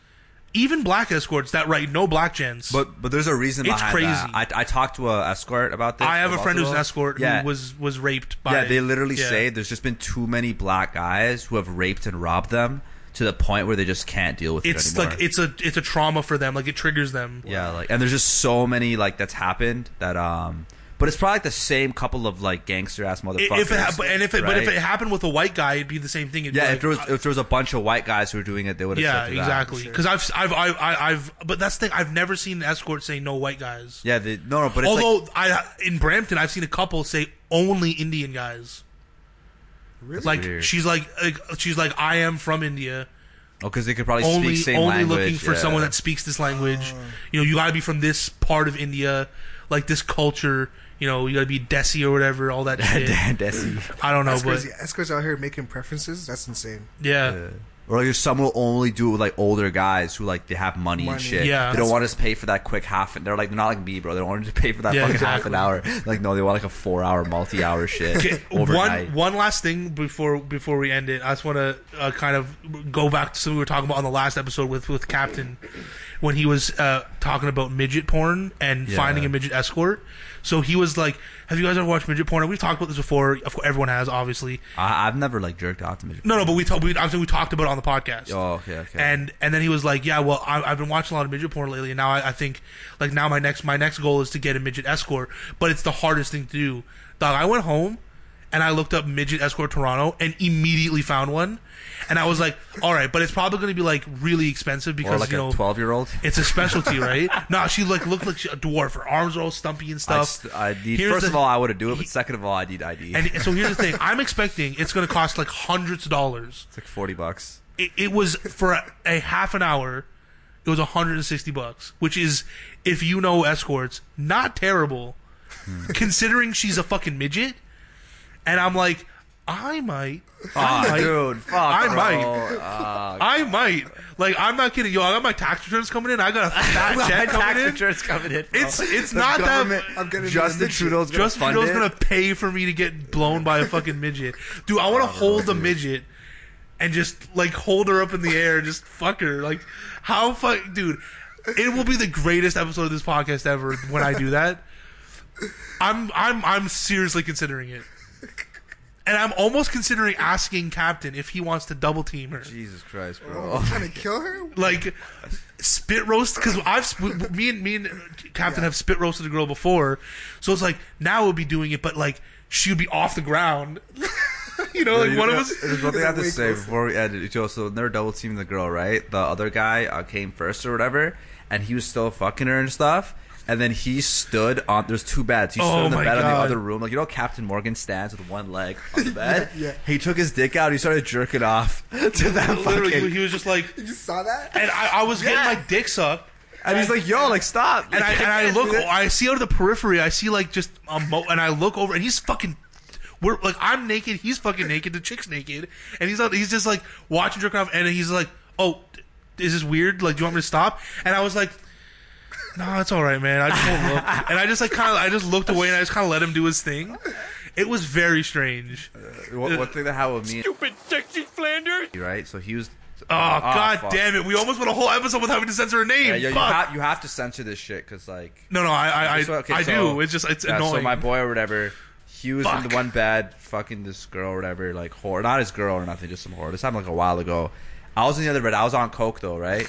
even black escorts that write no black gents. But but there's a reason It's behind crazy. that. I I talked to a escort about this. I have a about friend who's an Buffalo. escort Yeah. who was was raped by. yeah, they literally yeah. say there's just been too many black guys who have raped and robbed them to the point where they just can't deal with it's it anymore. like it's a it's a trauma for them. Like it triggers them. yeah, like and there's just so many like that's happened that um. But it's probably like the same couple of like gangster ass motherfuckers. If it ha- and if it but if it happened with a white guy, it'd be the same thing. It'd yeah, like, if there was uh, if there was a bunch of white guys who were doing it, they would have. yeah, exactly. Because I've I've I've I- I've but that's the thing. I've never seen an escort say no white guys. Yeah, they, no, no, but it's like, Although I in Brampton, I've seen a couple say only Indian guys. Really Like weird. she's like, like she's like I am from India. oh, because they could probably Only speak same only language. looking for yeah. someone that speaks this language. You know, you got to be from this part of India, like this culture. You know, you got to be Desi or whatever, all that shit. Desi. I don't know, That's but crazy. Escorts out here making preferences. That's insane. yeah. Yeah. Or like some will only do it with like older guys who like they have money, Money. and shit. Yeah. they don't want us to pay for that quick half. And they're like they're not like me, bro. They don't want to pay for that Yeah, fucking half an hour. Like no, they want like a four hour, multi hour shit overnight. one one last thing before before we end it, I just want to uh, kind of go back to something we were talking about on the last episode with with Captain when he was uh, talking about midget porn and Yeah. finding a midget escort. So he was like, "Have you guys ever watched midget porn?" We've talked about this before. Of course, everyone has, obviously. I, I've never like jerked off to midget. No, no, but we talked. We, obviously, we talked about it on the podcast. Oh, okay, okay. And and then he was like, "Yeah, well, I, I've been watching a lot of midget porn lately, and now I, I think like now my next my next goal is to get a midget escort, but it's the hardest thing to do." Dog, I went home and I looked up midget escort Toronto and immediately found one, and I was like, "All right, but it's probably going to be like really expensive or because like you know a twelve year old. it's a specialty, right?" no, she like looked like she, a dwarf. Her arms are all stumpy and stuff. st- I need. Here's First the- of all, I would have do it, but second of all, I need ID. and so here's the thing: I'm expecting it's going to cost like hundreds of dollars. it's like forty bucks. it, it was for a, a half an hour. It was 160 bucks, which is, if you know escorts, not terrible, hmm. considering she's a fucking midget. And I'm like, I might, I might, dude, fuck. I bro. might. Ah, I might. Like, I'm not kidding, yo. I got my tax returns coming in. I got a fat check coming in. insurance coming in. bro. It's it's The not that. government- I'm getting Justin. Trudeau's gonna Justin fund Trudeau's it. gonna pay for me to get blown by a fucking midget, dude. I want to hold the midget and just like hold her up in the air, and just fuck her. Like how fuck, dude. It will be the greatest episode of this podcast ever when I do that. I'm I'm I'm seriously considering it, and I'm almost considering asking Captain if he wants to double team her, Jesus Christ, bro! Oh, bro. trying to kill her? like spit roast. Because I've me and me and Captain have spit roasted a girl before, so it's like now we'll be doing it, but like she would be off the ground. you know, like You one of us. There's one thing I have to say closer. before we end it. Joe, so they're double teaming the girl, right? The other guy uh, came first or whatever, and he was still fucking her and stuff. And then he stood on. There's two beds. He stood Oh on the my bed in the God. other room, like you know, Captain Morgan stands with one leg on the bed. Yeah, yeah. He took his dick out. He started jerking off to that Literally, fucking. he was just like, You saw that? and I, I was Yeah. getting my dick sucked. And he's like, "Yo, like stop!" and I and I can't look, that. I see out of the periphery, I see like just a mo, and I look over, and he's fucking we're like I'm naked, he's fucking naked, the chick's naked, and he's out, he's just like watching jerking off, and he's like, "Oh, is this weird? Like, do you want me to stop?" And I was like. No, it's all right, man. I just won't look, and I just like kind of, I just looked away, and I just kind of let him do his thing. It was very strange. What one thing that happened with me, Stupid sexy Flanders! right? So he was. Oh, Ah, god fuck. damn it! We almost went a whole episode without having to censor a name. Yeah, yeah, you, Fuck. have, you have to censor this shit because like no, no, I, I, I, So, okay, I so- do. It's just, it's yeah, annoying. So my boy or whatever, he was in Fuck. the one bed fucking this girl or whatever, like whore. Not his girl or nothing, just some whore. This happened like a while ago. I was in the other bed. I was on coke though, right?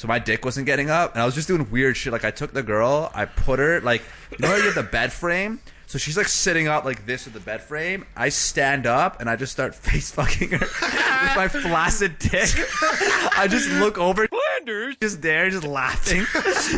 So my dick wasn't getting up, and I was just doing weird shit. Like I took the girl, I put her like you know how you have the bed frame. So she's like sitting up like this with the bed frame. I stand up and I just start face fucking her with my flaccid dick. I just look over Flanders! just there, just laughing.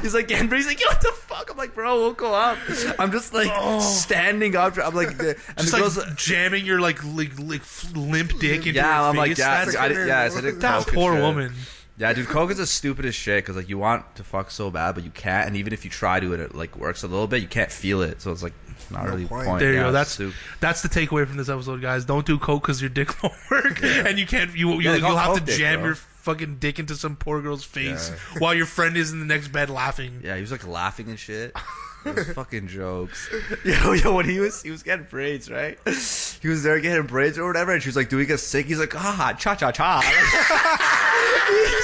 He's like, Andrew, he's like, yo, what the fuck? I'm like, bro, we'll go up. I'm just like oh. standing up. I'm like, the, and just the like girl's uh, jamming your like like, like limp dick into yeah, I'm like, face. yeah, That's- I, did- yeah, I that poor shit. woman. Yeah, dude, coke is the stupidest shit because like you want to fuck so bad, but you can't, and even if you try to, it, it like works a little bit. You can't feel it, so it's like not No really point. point. There you Yeah, go. That's stupid. that's the takeaway from this episode, guys. Don't do coke because your dick won't work, and you can't. You, you yeah, you'll have to coke dick, jam bro. your fucking dick into some poor girl's face Yeah. while your friend is in the next bed laughing. Yeah, he was like laughing and shit. Was fucking jokes. Yo, yo, when he was he was getting braids, right? He was there getting braids or whatever, and she was like, "Do we get sick?" He's like, "Ah, ha cha cha cha." he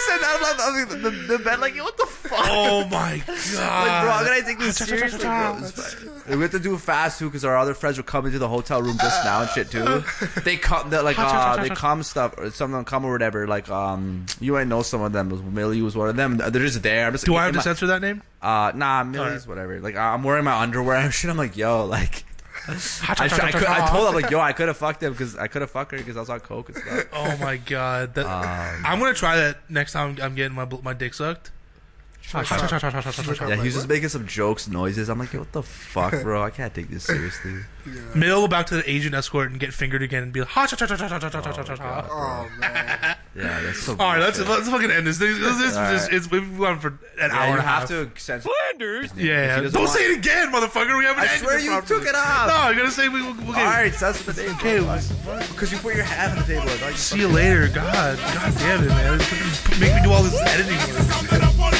said that out loud. The, the, the bed, like, what the fuck? Oh my Like, bro, god! how can I take this seriously, bro? It's fine. We have to do it fast too, because our other friends were coming to the hotel room just now and shit too. They come, they're like, uh, they come stuff, or some of them come or whatever. Like, um, you might know some of them. Millie was one of them. They're just there. I'm just do I have in to my- censor that name? uh, nah, Millie's Alright. whatever. Like, I'm wearing my underwear and shit. I'm like, yo, like, I, sh- I, could, I told him like, yo, I could have fucked him because I could have fucked her because I was on coke and stuff. Oh my god! That, Um, I'm gonna try that next time I'm getting my bl- my dick sucked. Yeah, he was just making some jokes, noises. I'm like, yo, what the fuck, bro? I can't take this seriously. Maybe I'll go back to the Asian escort and get fingered again and be like, ha cha cha cha cha cha cha cha cha cha cha. Oh, oh man, Yeah, that's so. All right, let's bullshit. let's fucking end this. This, this, this All just, it's we've gone for an Yeah, hour you and a have half. to censor. Flanders! If Yeah, don't want- say it again, motherfucker. We haven't. I ended swear it you properly. took it off. No, I'm gonna say we. Okay. All right, censor the name. Okay, because you put your hand on the table. Like, See you later. God, God damn it, man. Make me do all this editing work.